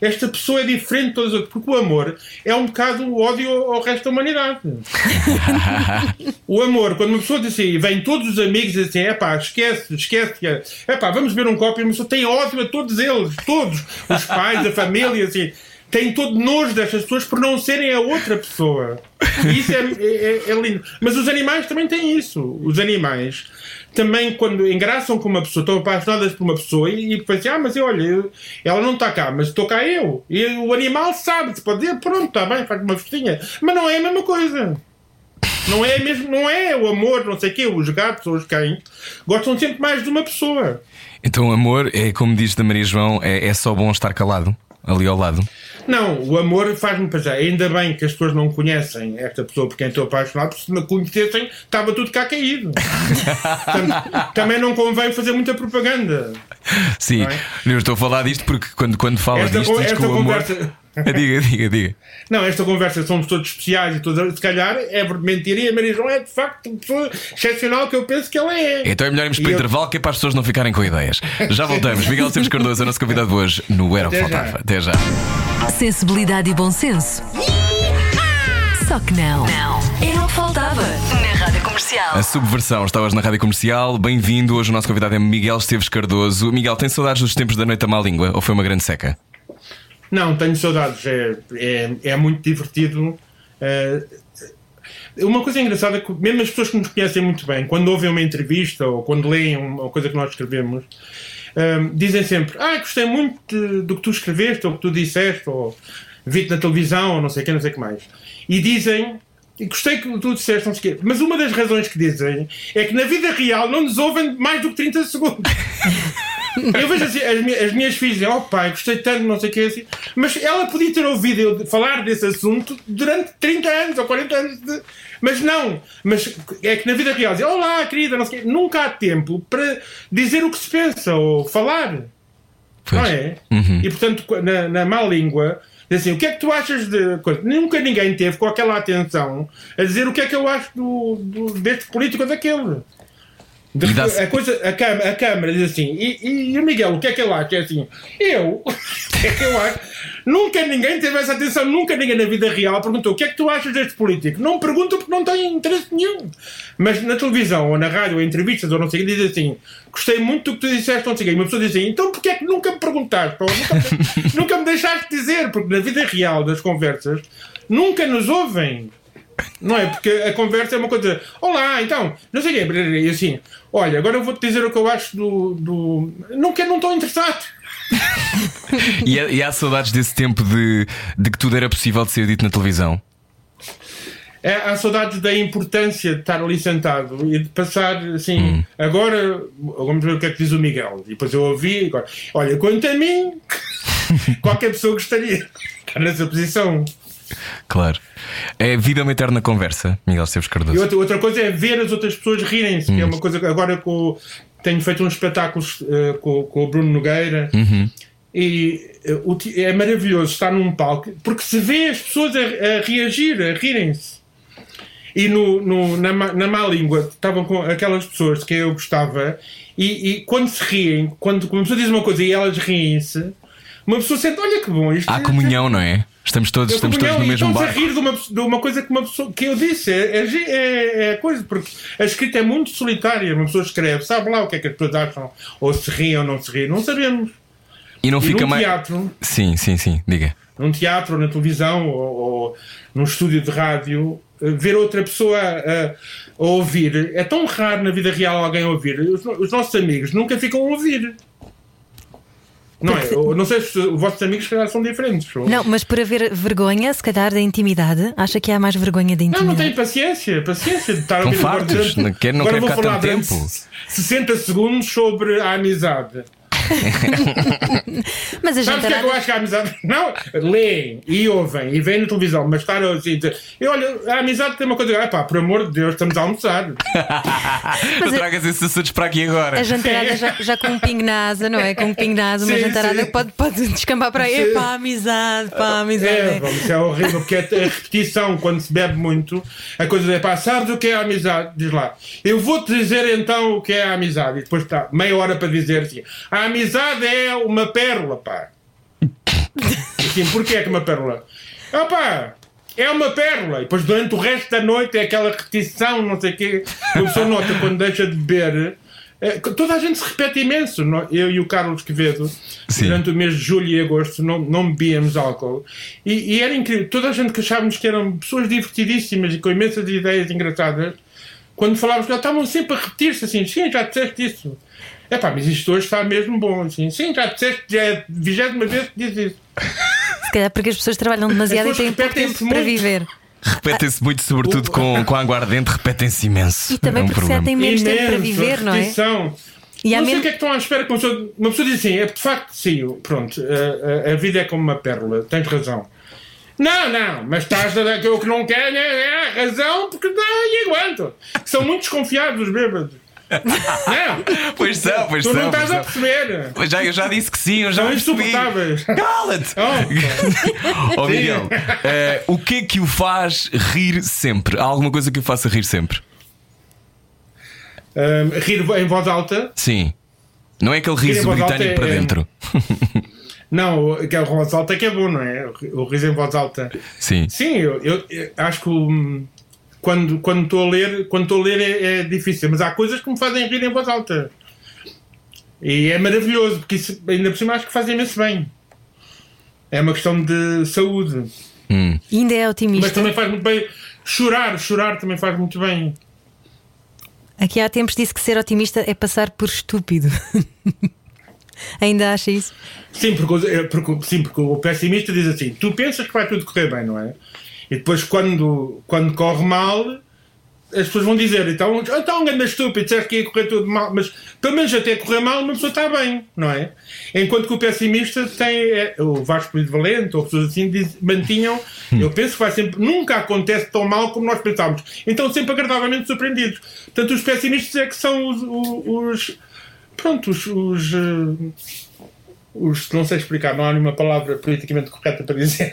Esta pessoa é diferente de todas as outras, porque o amor é um bocado o ódio ao resto da humanidade. [laughs] o amor, quando uma pessoa diz assim, vem todos os amigos e dizem assim, é pá, esquece, esquece, é pá, vamos ver um copo e uma pessoa tem ódio a todos eles, todos, os pais, a família, assim, tem todo nojo destas pessoas por não serem a outra pessoa. E isso é, é- é lindo. Mas os animais também têm isso. Os animais também, quando engraçam com uma pessoa, estão apaixonadas por uma pessoa e, e pensam, ah, mas olha, ela não está cá, mas estou cá eu. E o animal sabe, se pode dizer, pronto, está bem, faz uma festinha. Mas não é a mesma coisa. Não é mesmo, não é o amor, não sei o quê, os gatos ou os cães gostam sempre mais de uma pessoa. Então, amor, é como diz da Maria João, é, é só bom estar calado, ali ao lado. Não, o amor faz-me pensar. Ainda bem que as pessoas não conhecem esta pessoa por quem estou apaixonado, porque se me conhecessem, estava tudo cá caído. [laughs] Portanto, também não convém fazer muita propaganda. Sim, é? eu estou a falar disto porque quando, quando fala Esta disto, diz que esta o amor. conversa- [laughs] diga, diga, diga. Não, esta conversa somos todos especiais e todos. Se calhar é mentira e a Maria João é de facto uma pessoa excepcional que eu penso que ela é. Então é melhor irmos para o eu- intervalo que é para as pessoas não ficarem com ideias. Já voltamos. Miguel Esteves Cardoso, é o nosso convidado de hoje no Era o que. Faltava. Até já. Sensibilidade e bom senso. Só que não. Não. Era o que faltava. Na Rádio Comercial. A subversão está hoje na rádio comercial. Bem-vindo. Hoje o nosso convidado é Miguel Esteves Cardoso. Miguel, tem saudades dos tempos da noite à má língua ou foi uma grande seca? Não, tenho saudades. É, é, é muito divertido. É, uma coisa engraçada é que, mesmo as pessoas que nos conhecem muito bem, quando ouvem uma entrevista ou quando leem uma coisa que nós escrevemos, hum, dizem sempre: Ah, gostei muito do que tu escreveste, ou que tu disseste, ou vi-te na televisão, ou não sei o que, não sei o que mais. E dizem. Gostei que tu disseste, não sei o quê. Mas uma das razões que dizem é que na vida real não nos ouvem mais do que 30 segundos. [laughs] Eu vejo assim, as, minhas, as minhas filhas dizem, oh pai, gostei tanto, não sei o que assim. Mas ela podia ter ouvido eu falar desse assunto durante 30 anos ou 40 anos. De... Mas não. Mas é que na vida real dizem, olá, querida, não sei o quê. Nunca há tempo para dizer o que se pensa ou falar. Não é? E portanto, na, na má língua, diz assim, o que é que tu achas de coisa? Nunca ninguém teve com aquela atenção a dizer o que é que eu acho do, do- deste político ou daquele. De- a, coisa, a, câmara, a Câmara diz assim, e, e o Miguel, o que é que ele acha? É assim, eu, [laughs] o que é que eu acho? Nunca ninguém teve essa atenção, nunca ninguém na vida real perguntou o que é que tu achas deste político. Não perguntam porque não têm interesse nenhum. Mas na televisão, ou na rádio, ou em entrevistas, ou não sei o que, diz assim, gostei muito do que tu disseste, não sei o quê. E uma pessoa diz assim, então porquê é que nunca me perguntaste? Ou nunca, [laughs] nunca me deixaste dizer? Porque na vida real das conversas, nunca nos ouvem. Não é? Porque a conversa é uma coisa. Olá, então, não sei o quê. E assim, olha, agora eu vou-te dizer o que eu acho do. do... Não, que não estou interessado. [laughs] E, há- e há saudades desse tempo de, de que tudo era possível de ser dito na televisão? É, há saudades da importância de estar ali sentado e de passar assim. Agora, vamos ver o que é que diz o Miguel. E depois eu ouvi. Agora, olha, quanto a mim, [laughs] qualquer pessoa gostaria de estar nessa posição. Claro. É vida uma eterna conversa, Miguel Esteves E Cardoso. outra, outra coisa é ver as outras pessoas rirem-se, que é uma coisa que agora com, tenho feito uns espetáculos eh, com, com o Bruno Nogueira e eh, o ti- é maravilhoso estar num palco porque se vê as pessoas a, a reagir, a rirem-se. E no, no- na, má- na má língua estavam com aquelas pessoas de quem eu gostava, e, e quando se riem, quando uma pessoa diz uma coisa e elas riem-se, uma pessoa sente: olha que bom, isto Há é- comunhão, não é? Estamos todos, eu estamos todos no mesmo estão-se a barco. rir de uma, de uma coisa que, uma pessoa, que eu disse. É, é, é, é coisa, porque a escrita é muito solitária. Uma pessoa escreve, sabe lá o que é que as pessoas acham, ou se riem ou não se riem. Não sabemos. E não E fica mais. teatro, Sim, sim, sim, diga. num teatro, ou na televisão, ou, ou num estúdio de rádio, eh, ver outra pessoa a, a ouvir. É tão raro na vida real alguém ouvir. Os, os nossos amigos nunca ficam a ouvir. Não é? Eu não sei se os vossos amigos se calhar são diferentes. ou- Não, mas por haver vergonha, se calhar, da intimidade, acha que há mais vergonha da Não, não intimidade? tenho paciência, paciência de estar a Estão ouvir agora durante- não quer- não agora quer vou ficar falar durante tempo. 60 segundos sobre a amizade. [laughs] Mas a Sabes o que é que eu acho que a amizade. Não, leem e ouvem e veem na televisão, mas estar assim. dizer, E olha, a amizade tem uma coisa. Ah, pá, por amor de Deus, estamos a almoçar. [laughs] Não tragas esses assuntos para aqui agora. A jantarada já, já com um pingo na asa, não é? Com um pingo na asa, uma Sim, jantarada sim. pode, pode descambar para aí. Epá, amizade, pá, amizade. É, vamos, é horrível, porque é a repetição, quando se bebe muito, a coisa é pá, sabes o que é a amizade? Diz lá, eu vou-te dizer então o que é a amizade. E depois está meia hora para dizer assim: a amizade é uma pérola, pá. Assim, porquê é que uma pérola? Ah, pá. É uma pérola. E depois durante o resto da noite é aquela repetição, não sei o quê. A pessoa nota quando deixa de beber. é, toda a gente se repete imenso. não- Eu e o Carlos Quevedo, Sim. durante o mês de julho e agosto, não, não bebíamos álcool. E, e era incrível. Toda a gente que achávamos que eram pessoas divertidíssimas e com imensas ideias engraçadas, quando falávamos, elas estavam sempre a repetir-se assim: sim, já disseste isso. É pá, mas isto hoje está mesmo bom. Assim, sim, já disseste, já é a vigésima vez que diz isso. [laughs] Se calhar porque as pessoas trabalham demasiado e têm pouco tempo repetem-se para muito. viver. Repetem-se muito, sobretudo com, com a aguardente, repetem-se imenso. E também é um porque problema. têm menos tempo para Imenso, viver, não é? E não sei o que é que estão à espera uma pessoa, uma pessoa diz assim, é de facto, sim, pronto, a, a- a vida é como uma pérola, tens razão. Não, não, mas estás a dar que eu que não quero é a razão porque não, e aguento. São muito desconfiados os bêbados. Não, Pois são, pois tu são. não estás a perceber. Pois já, eu já disse que sim, eu já São percebi. insuportáveis. Cala-te! Oh, [laughs] Ó Miguel, eh, o que é que o faz rir sempre? Há alguma coisa que o faça rir sempre? um, rir em voz alta. Sim. Não é aquele riso voz alta britânico é- para dentro. [laughs] Não, o- que é o voz alta que é bom, não é? O riso em voz alta. Sim. Sim, eu, eu- eu acho que hum, quando quando estou a ler, quando estou a ler é, é difícil, mas há coisas que me fazem rir em voz alta. E é maravilhoso, porque isso, ainda por cima acho que faz imenso bem. É uma questão de saúde. E ainda é Mas otimista. também faz muito bem. Chorar, chorar também faz muito bem. Aqui há tempos disse que ser otimista é passar por estúpido. [laughs] ainda acha isso? Sim porque, é, porque, sim, porque o pessimista diz assim: tu pensas que vai tudo correr bem, não é? E depois, quando, quando corre mal, as pessoas vão dizer: então, então anda estúpido, disseste que ia correr tudo mal, mas pelo menos até correr mal, uma pessoa está bem, não é? Enquanto que o pessimista tem é, o Vasco Polido Valente, ou pessoas assim, diz, mantinham. Eu penso que vai sempre, nunca acontece tão mal como nós pensávamos. Então, sempre agradavelmente surpreendidos. Portanto, os pessimistas é que são os. os, os pronto, os. os eh, os, não sei explicar, não há nenhuma palavra politicamente correta para dizer.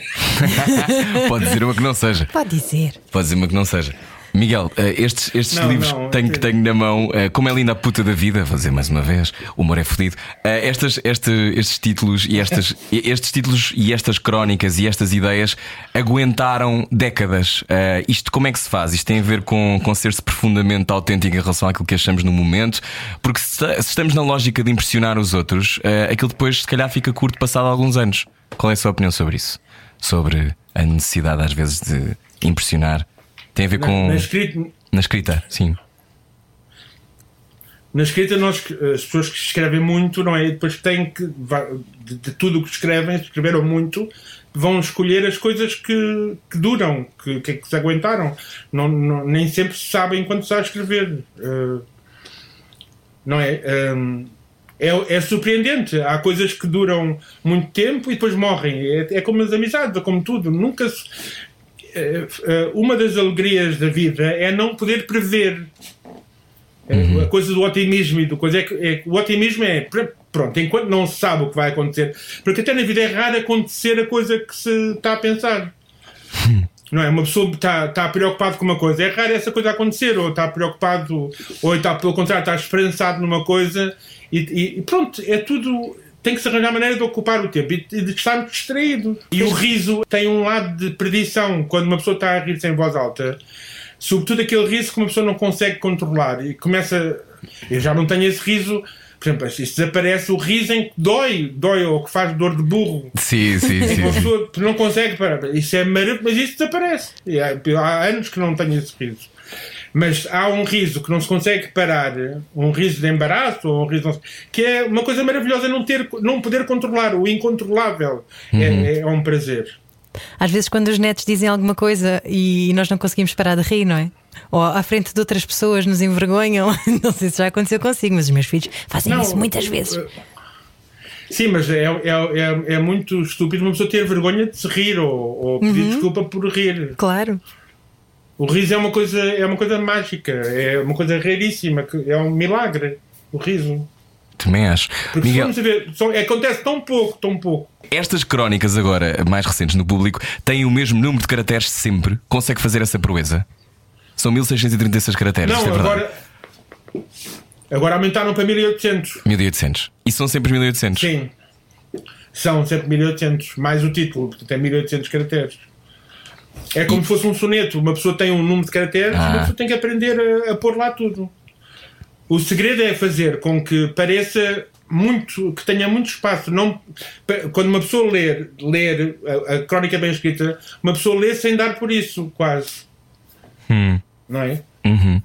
[laughs] Pode dizer uma que não seja. Pode dizer. Pode dizer uma que não seja. Miguel, eh, estes, estes Não, livros não, que tenho, que tenho na mão, eh, como é linda a puta da vida, vou dizer mais uma vez, o humor é fodido. Eh, Estas, este, estes títulos e estas, [laughs] estes títulos e estas crónicas e estas ideias aguentaram décadas. Isto como é que se faz? Isto tem a ver com, com ser-se profundamente autêntico em relação àquilo que achamos no momento, porque se, se estamos na lógica de impressionar os outros, aquilo depois se calhar fica curto passado alguns anos. Qual é a sua opinião sobre isso? Sobre a necessidade às vezes de impressionar? Tem a ver Na, com. na escrita, Na escrita, sim. na escrita nós, as pessoas que escrevem muito, não é? E depois têm que, de, de tudo o que escrevem, escreveram muito, vão escolher as coisas que, que duram, que, que, que se aguentaram. Não, não- nem sempre se sabem quando se está a escrever. Eh, não é? Um, é, é surpreendente. Há coisas que duram muito tempo e depois morrem. É, é como as amizades, é como tudo. Nunca se. Eh, eh, Uma das alegrias da vida é não poder prever. É, A coisa do otimismo e do coisa é que, é o otimismo é pr- pronto, enquanto não se sabe o que vai acontecer, porque até na vida é raro acontecer a coisa que se está a pensar. Não é? Uma pessoa está, está preocupada com uma coisa, é raro essa coisa acontecer, ou está preocupado, ou está pelo contrário, está esperançado numa coisa, e- e pronto, é tudo. Tem que se arranjar maneira de ocupar o tempo e de estar distraído. E o riso tem um lado de perdição quando uma pessoa está a rir sem voz alta, sobretudo aquele riso que uma pessoa não consegue controlar e começa. Eu já não tenho esse riso. Por exemplo, se desaparece o riso em que dói, dói ou que faz dor de burro. Sim, sim, que uma sim. pessoa não consegue parar. Isso é maravilhoso, mas isso desaparece. E há, há anos que não tenho esse riso. Mas há um riso que não se consegue parar, um riso de embaraço, ou um riso que é uma coisa maravilhosa não, ter, não poder controlar, o incontrolável. É, é um prazer. Às vezes, quando os netos dizem alguma coisa e nós não conseguimos parar de rir, não é? Ou à frente de outras pessoas nos envergonham. [laughs] Não sei se já aconteceu consigo, mas os meus filhos fazem Não, isso muitas vezes. Sim, mas é, é, é, é muito estúpido uma pessoa ter vergonha de se rir ou, ou pedir desculpa por rir. Claro. O riso é uma coisa, é uma coisa mágica, é uma coisa raríssima, é um milagre. O riso. Também acho. Porque Miguel, a ver, só- acontece tão pouco, tão pouco. estas crónicas agora, mais recentes no público, têm o mesmo número de caracteres sempre? Consegue fazer essa proeza? São 1636 caracteres, Não, é verdade. agora. Agora aumentaram para 1800. 1800. E são sempre 1800. Sim. São sempre 1800, mais o título, portanto é 1800 caracteres. É como se fosse um soneto. Uma pessoa tem um número de caracteres Ah. uma pessoa tem que aprender a, a pôr lá tudo. O segredo é fazer com que pareça muito, que tenha muito espaço. Não, quando uma pessoa ler, ler a, a crónica bem escrita, uma pessoa lê sem dar por isso, quase. Não é? Uhum.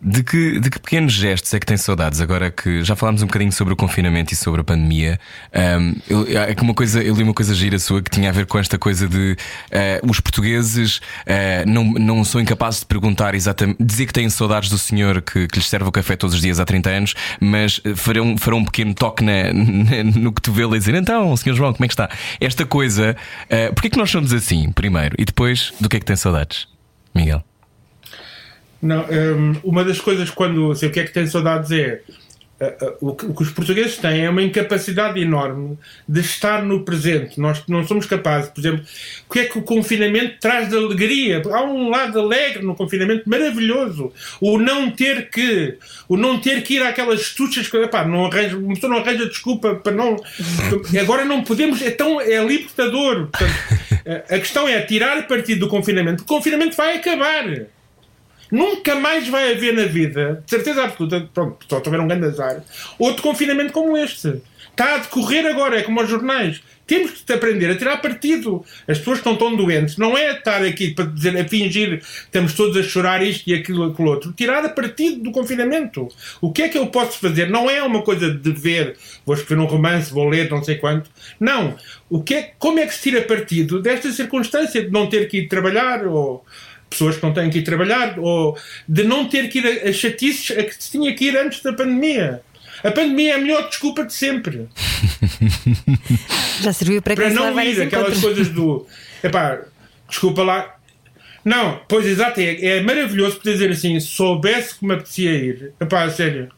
De, que, de que pequenos gestos é que tem saudades? Agora que já falámos um bocadinho sobre o confinamento e sobre a pandemia, ahm, eu, é uma coisa, eu li uma coisa gira sua que tinha a ver com esta coisa de ah, os portugueses ah, não, não são incapazes de perguntar exatamente, dizer que têm saudades do senhor que, que lhes serve o café todos os dias há 30 anos, mas ah, farão, farão um pequeno toque na, na- no cotovelo e dizer então, senhor João, como é que está? Esta coisa, uh, porquê que nós somos assim, primeiro, e depois do que é que tem saudades? Miguel. Não, hum, uma das coisas quando sei o que é que tem saudades é uh, uh, o, que, os portugueses têm é uma incapacidade enorme de estar no presente. Nós não somos capazes, por exemplo, o que é que o confinamento traz de alegria? Há um lado alegre no confinamento maravilhoso. O não ter que, o não ter que ir àquelas tuchas que epá, não arranja, uma pessoa não arranja desculpa para não. [laughs] Agora não podemos, é tão é libertador. Portanto, a- [laughs] a questão é tirar partido do confinamento. O confinamento vai acabar. Nunca mais vai haver na vida, de certeza absoluta, pronto, só tiver um grande azar, outro confinamento como este. Está a decorrer agora, é como aos jornais. Temos que aprender a tirar partido. As pessoas estão tão doentes, não é estar aqui para dizer, a fingir estamos todos a chorar isto e aquilo, aquilo outro. Tirar a partido do confinamento. O que é que eu posso fazer? Não é uma coisa de ver, vou escrever um romance, vou ler, não sei quanto. Não. O que é, como é que se tira partido desta circunstância de não ter que ir trabalhar ou pessoas que não têm que ir trabalhar, ou de não ter que ir a, a chatices a que se tinha que ir antes da pandemia. A pandemia é a melhor desculpa de sempre. [laughs] Já serviu para Para não ir aquelas coisas do. Epá, desculpa lá. Não, pois exato, é, é maravilhoso poder dizer assim: soubesse que me apetecia ir. Epá, a sério.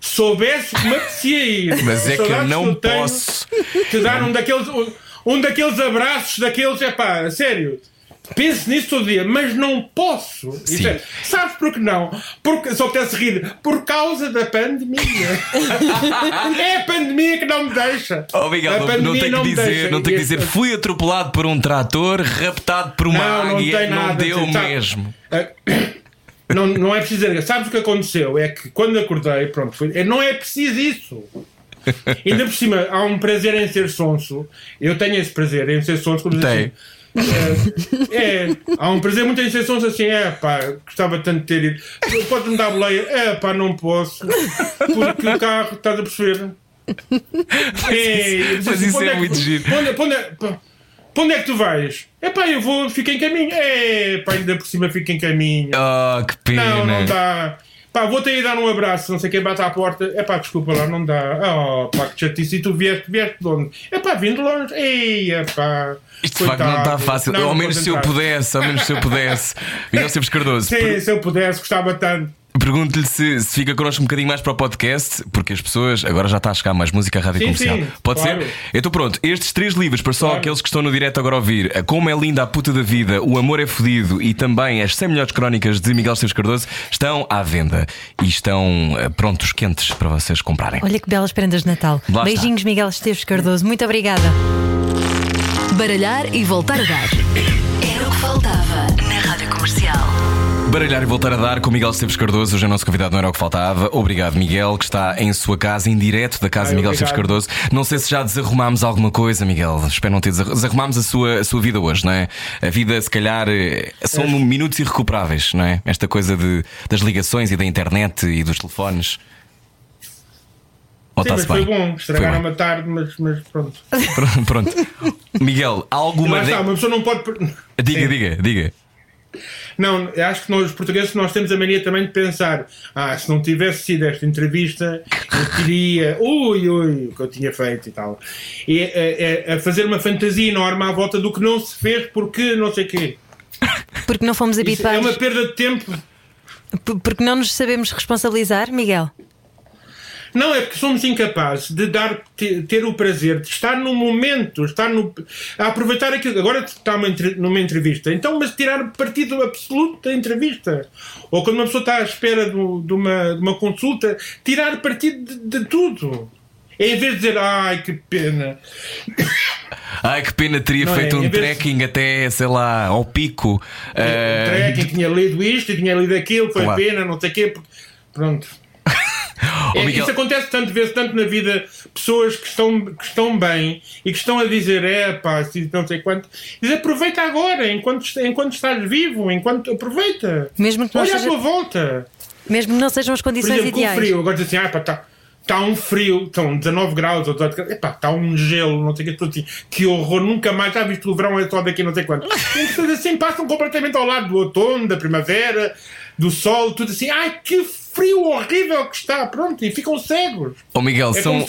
Soubesse que me apetecia ir. [laughs] Mas é que eu não tenho posso. Te dar um daqueles, um, um daqueles abraços, daqueles. Epá, a sério. Penso nisso todo dia, mas não posso. É- sabes por que não? Porque só apetece rir por causa da pandemia. [laughs] é a pandemia que não me deixa. Oh, Miguel, A não, não tem que dizer, não tem que dizer, fui atropelado por um trator, raptado por uma Não, não águia, não nada. deu Sabe- mesmo. [coughs] Não, não é preciso dizer. Sabes o que aconteceu? É que quando acordei, pronto, foi, é- não é preciso isso. [laughs] Ainda por cima, há um prazer em ser sonso. Eu tenho esse prazer em ser sonso. Como Tem. assim, é, é, há um prazer muito em ser sonso assim. É pá, gostava tanto de ter ido. Pode-me dar boleia? É pá, não posso. Porque o carro, estás a perceber? É, mas assim, isso "Para onde é que- muito giro." é- para onde é que tu vais? É pá, eu vou, fico em caminho. É pá, ainda por cima fico em caminho. Oh, que pena. Não, não dá. Pá, vou-te aí dar um abraço, não sei quem bate à porta. É pá, desculpa lá, não dá. Oh, pá, que chatice. E tu vieste, vieste de onde? É pá, vim de longe. Ei, é pá. Isto de facto não está fácil. Não, ao menos se eu pudesse, ao menos se eu pudesse. [laughs] Miguel Esteves Cardoso, Sim, se eu pudesse, gostava tanto. Pergunto-lhe se, se fica connosco um bocadinho mais para o podcast, porque as pessoas agora já está a chegar mais música à rádio Sim, comercial. sim, Pode claro. ser? Eu estou pronto. Estes três livros, para só Claro. aqueles que estão no direto agora a ouvir, a Como é Linda a Puta da Vida, O Amor é Fodido e também as 100 melhores crónicas de Miguel Esteves Cardoso, estão à venda e estão eh, prontos, quentes para vocês comprarem. Olha que belas prendas de Natal. Lá está. Beijinhos, Miguel Esteves Cardoso. Muito obrigada. Baralhar e voltar a dar. Era o que faltava na Rádio Comercial. Baralhar e voltar a dar com Miguel Esteves Cardoso. Hoje o nosso convidado não era o que faltava. Obrigado, Miguel, que está em sua casa, em direto da casa Ai, de Miguel obrigado. Esteves Cardoso. Não sei se já desarrumámos alguma coisa, Miguel. Espero não ter desarru- desarrumámos a sua, a sua vida hoje, não é? A vida, se calhar, eh, são minutos irrecuperáveis, não é? Esta coisa de, das ligações e da internet e dos telefones. Ou Sim, mas foi bom. Foi Estragaram-me bem. a tarde, mas, mas pronto. Pronto. Miguel, alguma. Lá de- está, uma pessoa não pode. Diga, Sim. diga, diga. Não, acho que nós, os portugueses, nós temos a mania também de pensar: ah, se não tivesse sido esta entrevista, eu teria, ui, ui, o que eu tinha feito e tal. E é, é- é fazer uma fantasia enorme à volta do que não se fez, porque não sei quê. Porque não fomos Isso é habituados. uma perda de tempo. Porque não nos sabemos responsabilizar, Miguel. Não, é porque somos incapazes de dar, te- ter o prazer de estar no momento, estar no, a aproveitar aquilo. Agora está uma numa entrevista, então, mas tirar partido absoluto da entrevista. Ou quando uma pessoa está à espera do- de, uma, de uma consulta, tirar partido de, de tudo. Em vez de dizer, ai que pena. Ai, que pena teria Não é? feito um Em vez de- trekking até, sei lá, ao pico. Eh, Trekking, tinha lido isto e tinha lido aquilo, foi Claro. pena, não sei o quê. Pronto. É, Miguel, Isso acontece tanto, vê-se tanto na vida, pessoas que estão, que estão bem e que estão a dizer, é pá, não sei quanto. Diz, aproveita agora, enquanto, enquanto estás vivo, enquanto aproveita. Mesmo que não Olha seja- à tua volta. Mesmo que não sejam as Por condições exemplo, com o ideais. frio, agora diz assim, ah pá, está tá um frio, estão 19 graus, ou 18 graus, epá, está um gelo, não sei o que, tudo assim, que horror, nunca mais, já viste o verão é só daqui não sei quanto. E [laughs] as pessoas assim passam completamente ao lado do outono, da primavera, do sol, tudo assim, ai que frio horrível que está, pronto, e ficam cegos. oh, Miguel É são,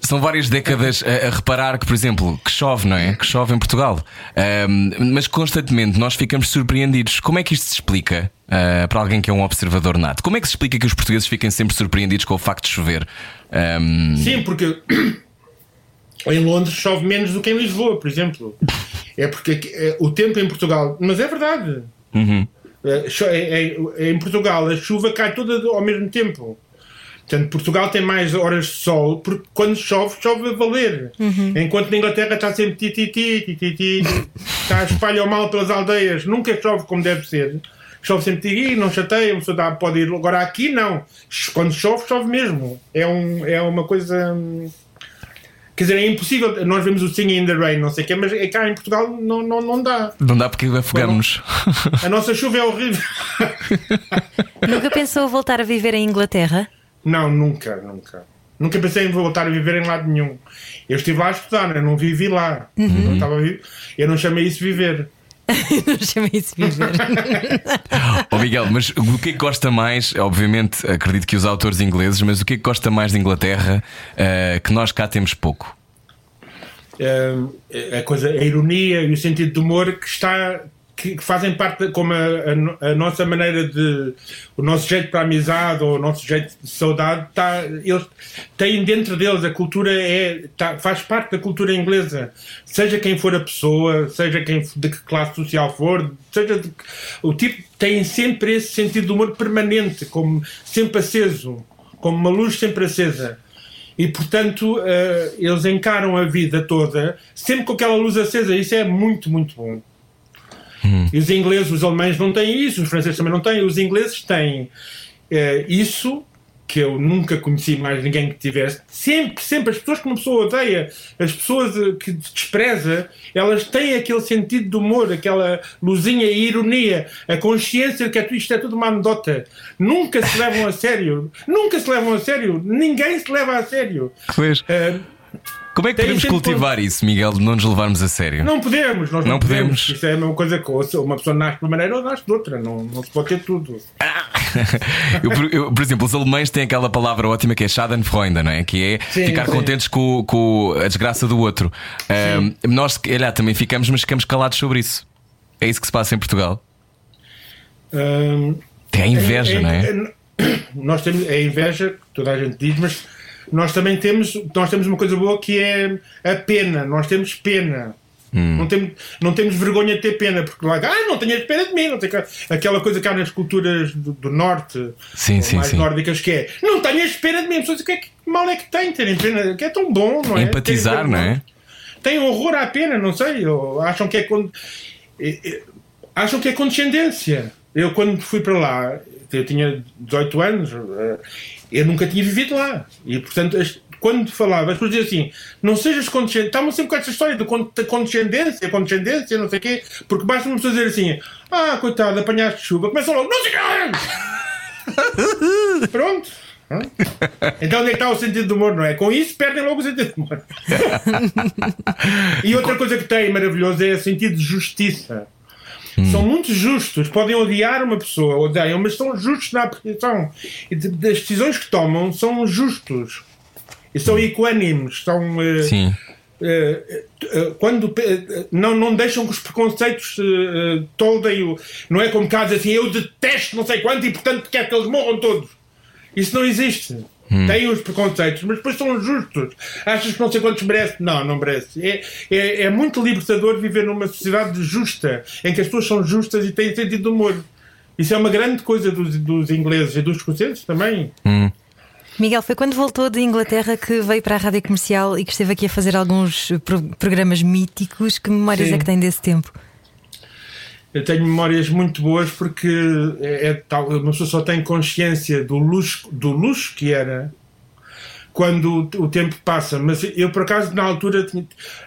são várias décadas a, a reparar que, por exemplo, que chove, não é? Que chove em Portugal. Ahm, mas constantemente nós ficamos surpreendidos. Como é que isto se explica ah, para alguém que é um observador nato? Como é que se explica que os portugueses fiquem sempre surpreendidos com o facto de chover? Ahm, Sim, porque [clears throat] em Londres chove menos do que em Lisboa, por exemplo. É porque é, o tempo em Portugal. Mas é verdade. É- em Portugal a chuva cai toda ao mesmo tempo. Portanto, Portugal tem mais horas de sol, porque quando chove, chove a valer. Enquanto na Inglaterra está sempre ti, ti, ti, ti, ti, ti, está a espalhar o mal pelas aldeias. Nunca chove como deve ser. Chove sempre ti, "Ih, não chateia, a pessoa pode ir. Agora aqui não. Quando chove, chove mesmo. É, um, é uma coisa. Quer dizer, é impossível. Nós vemos o Singing in the Rain, não sei o quê, mas é cá em Portugal não, não, não dá. não dá porque afogamos-nos. A nossa chuva é horrível. [laughs] Nunca pensou voltar a viver em Inglaterra? Não, nunca, nunca. Nunca pensei em voltar a viver em lado nenhum. Eu estive lá a estudar, eu não vivi lá. Não estava a vi- Eu não chamei isso viver. [laughs] Não chamei isso viver. [laughs] Oh Miguel, mas o que é que gosta mais? Obviamente, acredito que os autores ingleses, mas o que é que gosta mais de Inglaterra ah, que nós cá temos pouco? Hum, a coisa, a ironia e o sentido de humor que está que, que fazem parte, como a, a, a, nossa maneira de. o nosso jeito para amizade ou o nosso jeito de saudade, tá, eles têm dentro deles a cultura, é, tá, faz parte da cultura inglesa. Seja quem for a pessoa, seja quem de que classe social for, seja de, o tipo, tem sempre esse sentido de humor permanente, como sempre aceso, como uma luz sempre acesa. E, portanto, uh, eles encaram a vida toda sempre com aquela luz acesa. Isso é muito, muito bom. Hum. E os ingleses, os alemães não têm isso, os franceses também não têm. Os ingleses têm uh, isso que eu nunca conheci mais ninguém que tivesse. Sempre, sempre, as pessoas que uma pessoa odeia, as pessoas que despreza, elas têm aquele sentido de humor, aquela luzinha e ironia, a consciência de que isto é tudo uma anedota. Nunca se levam a sério. Nunca se levam a sério. Ninguém se leva a sério. Pois. Uh, como é que podemos cultivar isso, Miguel, de não nos levarmos a sério? Não podemos, nós não, não podemos. podemos. Isso é a mesma coisa que uma pessoa nasce de uma maneira ou nasce de outra, não, não se pode ter tudo. [laughs] eu, por, eu, por, exemplo, os alemães têm aquela palavra ótima que é Schadenfreude, não é? Que é sim, ficar sim. contentes com, com, a desgraça do outro. Um, nós, se calhar, também ficamos, mas ficamos calados sobre isso. É isso que se passa em Portugal. Um, é a inveja, é, é, não é? é nós temos a inveja, que toda a gente diz, mas nós também temos, nós temos uma coisa boa que é a pena. Nós temos pena. Hum. Não, temos, não temos vergonha de ter pena, porque lá, ah, não tenhas pena de mim, não tem aquela coisa que há nas culturas do, do norte, sim, sim, mais sim. nórdicas, que é não tenhas pena de mim. Pessoas dizem, que, é que mal é que tem terem pena? Que é tão bom, não é? Empatizar, não é? Tem horror à pena, não sei, ou acham que é. Con... Acham que é condescendência. Eu, quando fui para lá, eu tinha 18 anos, eh, eu nunca tinha vivido lá. E, portanto, quando falava, as pessoas diziam assim: não sejas condescendente. Estavam sempre com essa história de condescendência, condescendência, não sei o quê, porque basta uma pessoa dizer assim: ah, coitado, apanhaste chuva, começam logo, não sei Pronto. Então onde é que está o sentido do humor, não é? Com isso perdem logo o sentido do humor. [laughs] e outra coisa que tem maravilhoso é o sentido de justiça. Hum. São muito justos, podem odiar uma pessoa, odeiam, mas são justos na apreciação. E das decisões que tomam são justos. E são equânimes, são. Uh, Sim. Uh, uh, quando não, não deixam que os preconceitos uh, toldem o. Não é como caso assim, eu detesto não sei quanto e portanto quero que eles morram todos. Isso não existe. Hum. Têm os preconceitos, mas depois são justos. Achas que não sei quantos merece? Não, não merece. É, é, é, muito libertador viver numa sociedade justa, em que as pessoas são justas e têm sentido de humor. Isso é uma grande coisa dos, dos ingleses e dos escoceses também. Hum. Miguel, foi quando voltou de Inglaterra que veio para a rádio comercial e que esteve aqui a fazer alguns pro programas míticos. Que memórias Sim. é que tem desse tempo? Eu tenho memórias muito boas porque é, é tal, uma pessoa só tem consciência do luxo, do luxo que era quando o, tempo passa. Mas eu, por acaso, na altura,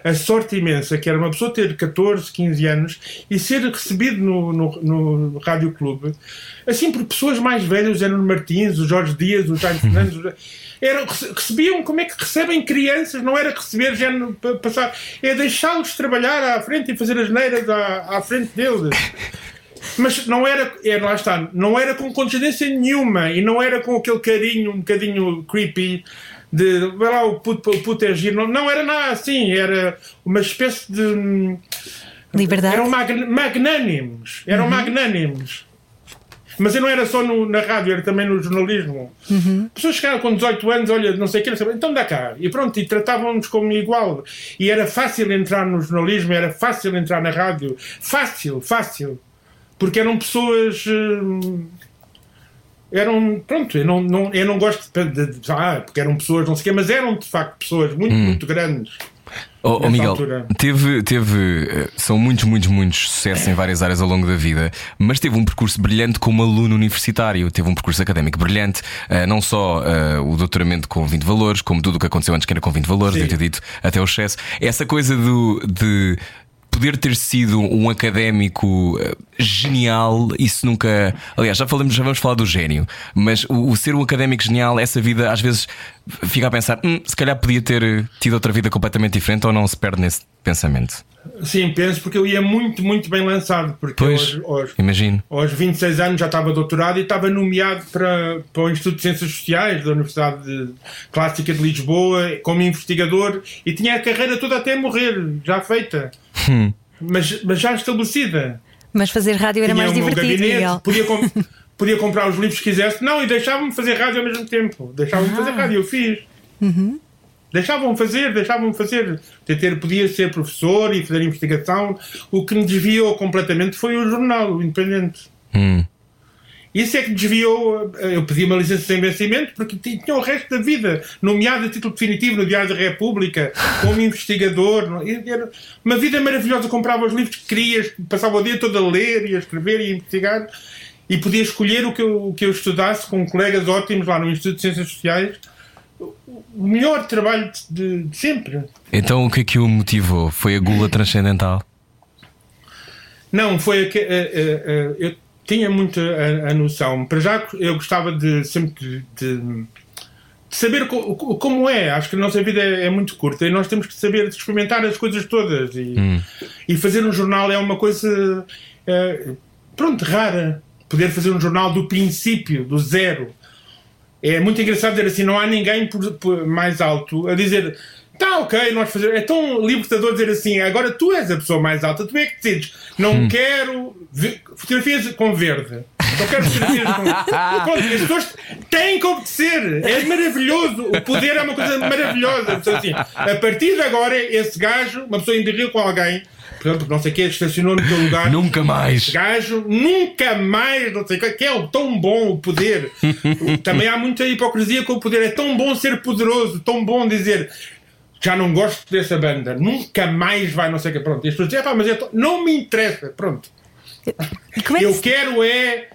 a sorte imensa que era uma pessoa ter 14, 15 anos e ser recebido no, no, no Rádio Clube, assim por pessoas mais velhas, o Zé Martins, o Jorge Dias, o Jaime [laughs] Fernandes era, recebiam como é que recebem crianças, não era receber género passar, é deixá-los trabalhar à frente e fazer as neiras à, à frente deles. Mas não era, é, lá está, não era com condescendência nenhuma e não era com aquele carinho um bocadinho creepy de vai lá, o puto, o puto é giro. Não, não era nada assim, era uma espécie de. Liberdade. Eram magnânimos. Eram uhum. magnânimos. Mas eu não era só no, na rádio, era também no jornalismo. Uhum. Pessoas chegaram com 18 anos, olha, não sei o que, então dá cá. E pronto, e tratavam-nos como igual. E era fácil entrar no jornalismo, era fácil entrar na rádio. Fácil, fácil. Porque eram pessoas. Hum, eram. Pronto, eu não, não, eu não gosto de, de, de, Ah, porque eram pessoas, não sei o quê, mas eram de facto pessoas muito, hum. muito grandes. Oh, oh Miguel, teve, teve, eh, são muitos, muitos, muitos sucessos em várias áreas ao longo da vida, mas teve um percurso brilhante como aluno universitário, teve um percurso académico brilhante, uh, não só uh, o doutoramento com 20 valores, como tudo o que aconteceu antes que era com 20 valores, devo ter dito, até o excesso. Essa coisa do, de poder ter sido um académico eh, genial, isso nunca. Aliás, já, falamos, já vamos falar do gênio, mas o, o ser um académico genial, essa vida às vezes fica a pensar, hum, se calhar podia ter tido outra vida completamente diferente ou não se perde nesse pensamento. Sim, penso porque eu ia muito, muito bem lançado. Porque pois, aos, aos, imagino. aos 26 anos já estava doutorado e estava nomeado para, para o Instituto de Ciências Sociais da Universidade de, Clássica de Lisboa como investigador e tinha a carreira toda até morrer, já feita. Hum. Mas, mas já estabelecida. Mas fazer rádio era tinha mais o meu divertido, gabinete, Miguel. podia, com- [laughs] podia comprar os livros que quisesse. Não, e deixavam-me fazer rádio ao mesmo tempo. Deixavam-me Ah. fazer rádio, eu fiz. Uhum. Deixavam-me fazer, deixavam-me fazer. Ter, podia ser professor e fazer investigação. O que me desviou completamente foi o jornal, o Independente. Hum. Isso é que desviou. eh, Eu pedi uma licença sem vencimento porque ti- tinha o resto da vida, nomeado a título definitivo no Diário da República, como investigador. Era uma vida maravilhosa. Comprava os livros que querias, passava o dia todo a ler e a escrever e a investigar. E podia escolher o que eu, o que eu estudasse com colegas ótimos lá no Instituto de Ciências Sociais. O melhor trabalho de, de sempre. Então o que é que o motivou? Foi a gula transcendental? Não, foi a que, eh, eh, eu tinha muito a, a noção. Para já eu gostava de sempre de, de- saber co- co- como é. Acho que a nossa vida é, é muito curta e nós temos que saber experimentar as coisas todas. E, e fazer um jornal é uma coisa eh, pronto, rara. Poder fazer um jornal do princípio, do zero. É muito engraçado dizer assim, não há ninguém por- por mais alto a dizer tá ok, nós fazemos. É tão libertador dizer assim, agora tu és a pessoa mais alta, tu é que decides. Não quero ve- fotografias com verde. Não quero fotografias com [laughs] Pronto, As pessoas têm que obedecer. É maravilhoso. O poder é uma coisa maravilhosa. Então, assim, a partir de agora, esse gajo, uma pessoa ainda riu com alguém, por exemplo, não sei o que, estacionou no teu lugar. Nunca mais! gajo nunca mais, não sei o que, que é o tão bom o poder. [laughs] Também há muita hipocrisia com o poder. É tão bom ser poderoso, tão bom dizer já não gosto dessa banda, nunca mais vai, não sei o que. Pronto, e as pessoas dizem, "Epá, mas é tão- não me interessa. Pronto, como é que eu quero é.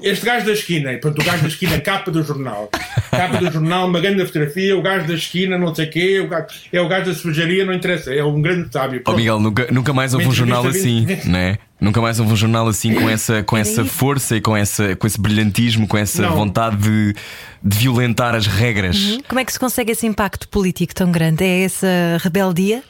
Este gajo da esquina, pronto, o gajo da esquina, capa do jornal. Capa do jornal, uma grande fotografia, o gajo da esquina, não sei o quê, o gajo, é o gajo da cervejaria, não interessa, é um grande sábio. Oh Pronto. Miguel, nunca, nunca mais houve um jornal assim, entrevista né? Nunca mais houve um jornal assim com essa, com essa força e com, essa, com esse brilhantismo, com essa Não. vontade de, de violentar as regras. Uhum. Como é que se consegue esse impacto político tão grande? É essa rebeldia?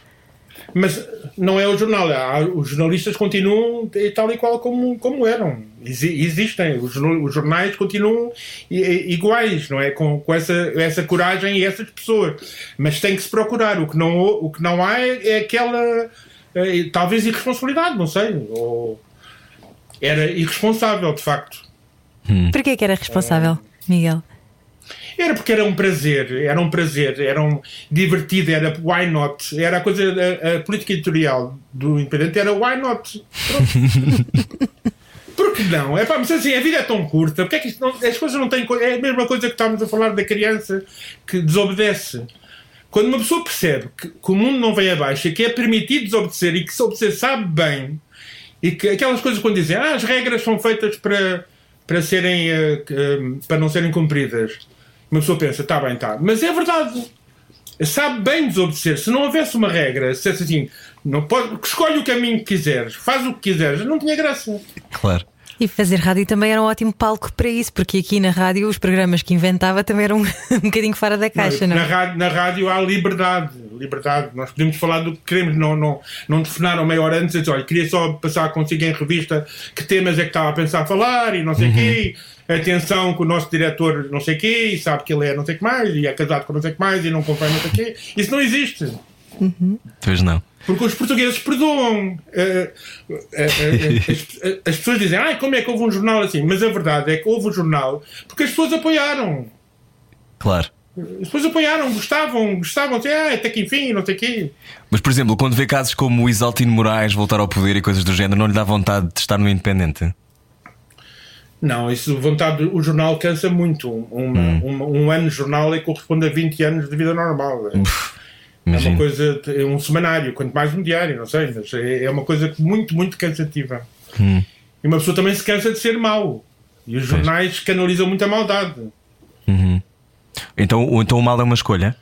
Mas não é o jornal. Há- Os jornalistas continuam tal e qual como, como eram. Exi- Existem. Os, jornais continuam iguais, não é? Com, com essa, essa coragem e essas pessoas. Mas tem que se procurar. O que não, o que não há é, é aquela. eh, talvez irresponsabilidade, não sei. Ou era irresponsável, de facto. Porquê que era responsável, Miguel? Era porque era um prazer, era um prazer, era um divertido, era why not, era a coisa, a, a política editorial do Independente era why not. Pronto. [laughs] Por que não? É pá, mas assim, a vida é tão curta, porque é que não- as coisas não têm. É a mesma coisa que estávamos a falar da criança que desobedece. Quando uma pessoa percebe que, que o mundo não vem abaixo e que é permitido desobedecer e que se obedecer sabe bem, e que aquelas coisas quando dizem ah, as regras são feitas para, para, serem, eh, eh, para não serem cumpridas, uma pessoa pensa, está bem, está. Mas é verdade. Sabe bem desobedecer. Se não houvesse uma regra, se assim, não pode, escolhe o caminho que quiseres, faz o que quiseres, não tinha graça. Claro. E fazer rádio também era um ótimo palco para isso, porque aqui na rádio os programas que inventava também eram [laughs] um bocadinho fora da caixa, não? na, rádio, na rádio há liberdade. Liberdade. Nós podemos falar do que queremos, não, não, não telefonaram meia hora antes e dizer, olha, queria só passar consigo em revista que temas é que estava a pensar falar e não sei o quê. Atenção que o nosso diretor não sei o quê e sabe que ele é não sei o que mais e é casado com não sei o que mais e não convém não sei o quê. Isso não existe. Pois não. Porque os portugueses perdoam. Eh, eh, eh, [laughs] as, as pessoas dizem, ah, como é que houve um jornal assim? Mas a verdade é que houve um jornal porque as pessoas apoiaram. Claro. As pessoas apoiaram, gostavam, gostavam, assim, ah, até que enfim, não sei quê. Mas, por exemplo, quando vê casos como o Isaltino Moraes voltar ao poder e coisas do género, não lhe dá vontade de estar no Independente? Não, isso, vontade, o jornal cansa muito. Um, um, um ano de jornal é corresponde a 20 anos de vida normal. É, é uma Imagino. coisa, é um semanário, quanto mais um diário, não sei, mas é, é uma coisa muito, muito cansativa. E uma pessoa também se cansa de ser mau. E os jornais canalizam muita maldade. Então, ou então o mal é uma escolha?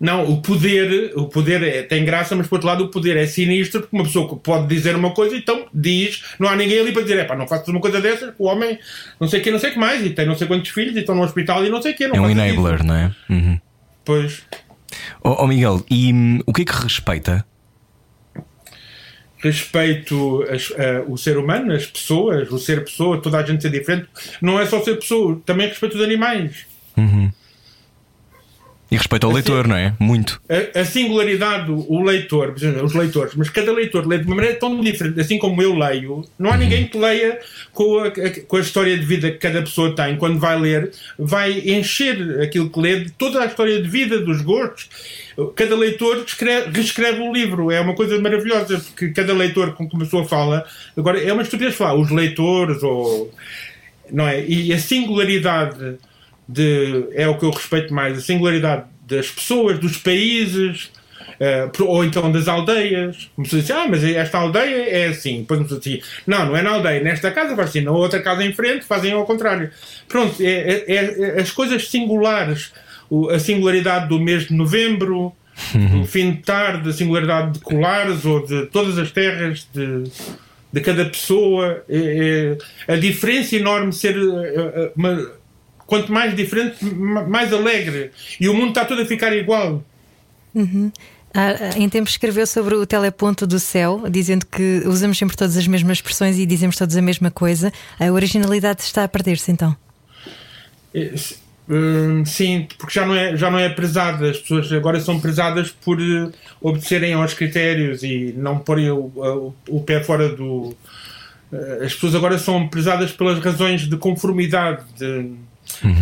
Não, o poder, o poder é- tem graça, mas por outro lado o poder é sinistro porque uma pessoa pode dizer uma coisa, então diz, não há ninguém ali para dizer, é pá, não faças uma coisa dessas, o homem não sei o que, não sei o que mais, e tem não sei quantos filhos, e estão no hospital e não sei o que. Não É um enabler, isso. não é? Uhum. Pois. Oh, oh, Miguel, e hum, o que é que respeita? Respeito as- a- o ser humano, as pessoas, o ser pessoa, toda a gente ser diferente. Não é só ser pessoa, também respeito os animais. E respeito ao leitor, não é? Muito. A, a singularidade, do- o leitor, os leitores, mas cada leitor lê de uma maneira tão diferente, assim como eu leio, não há ninguém que leia com a, com a história de vida que cada pessoa tem. Quando vai ler, vai encher aquilo que lê de toda a história de vida, dos gostos. Cada leitor escreve, reescreve o livro. É uma coisa maravilhosa, porque cada leitor com que uma pessoa fala, agora é uma estupidez falar, os leitores, ou. Não é? E a singularidade de, é o que eu respeito mais, a singularidade das pessoas, dos países, eh, ou então das aldeias. Uma pessoa diz, ah, mas esta aldeia é assim. Depois não, não é na aldeia, nesta casa faz assim, na outra casa em frente fazem ao contrário. Pronto, é, é- é- as coisas singulares, o- a singularidade do mês de novembro, do fim de tarde, a singularidade de Colares ou de todas as terras de, de cada pessoa, é- é- a diferença enorme ser eh, eh, uma- quanto mais diferente, ma- mais alegre. E o mundo está todo a ficar igual. Ah, em tempos escreveu sobre o teleponto do céu, dizendo que usamos sempre todas as mesmas expressões e dizemos todos a mesma coisa. A originalidade está a perder-se então. É, hum, sim, porque já não, é, já não é prezada. As pessoas agora são prezadas por eh, obedecerem aos critérios e não porem o, o, o pé fora do. eh, as pessoas agora são prezadas pelas razões de conformidade, de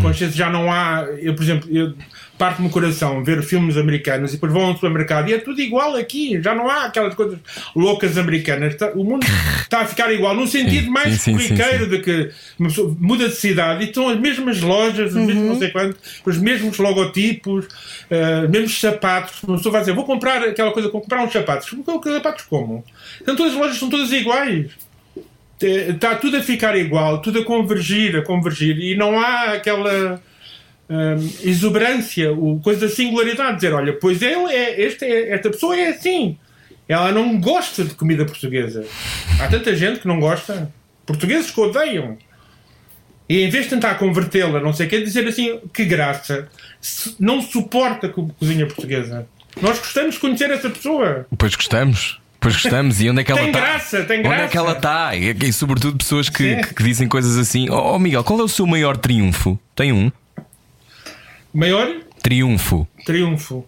consciência. Já não há. Eu, por exemplo, eu parte-me o coração ver filmes americanos e depois vão ao supermercado e é tudo igual aqui. Já não há aquelas coisas loucas americanas. Tá- o mundo [laughs] está a ficar igual, num sentido Sim, mais sim, corriqueiro de que uma pessoa muda de cidade e estão as mesmas lojas, os mesmos não sei quanto, os mesmos logotipos, eh, mesmos sapatos. Uma pessoa vai dizer, vou comprar aquela coisa, vou comprar uns sapatos. Comprar sapatos como? Então todas as lojas são todas iguais. Está tudo a ficar igual, tudo a convergir, a convergir, e não há aquela hum, exuberância, o, coisa da singularidade, dizer, olha, pois ele é, este é- esta pessoa é assim. Ela não gosta de comida portuguesa. Há tanta gente que não gosta. Portugueses que odeiam. E em vez de tentar convertê-la, não sei o que, dizer assim, que graça, não suporta co- cozinha portuguesa. Nós gostamos de conhecer essa pessoa. Pois gostamos. Pois gostamos. E onde é que ela Tem está? graça, tem Onde é graça. que ela está? E, e sobretudo pessoas que, que- que dizem coisas assim. Oh, Miguel, qual é o seu maior triunfo? Tem um? Maior Triunfo. triunfo.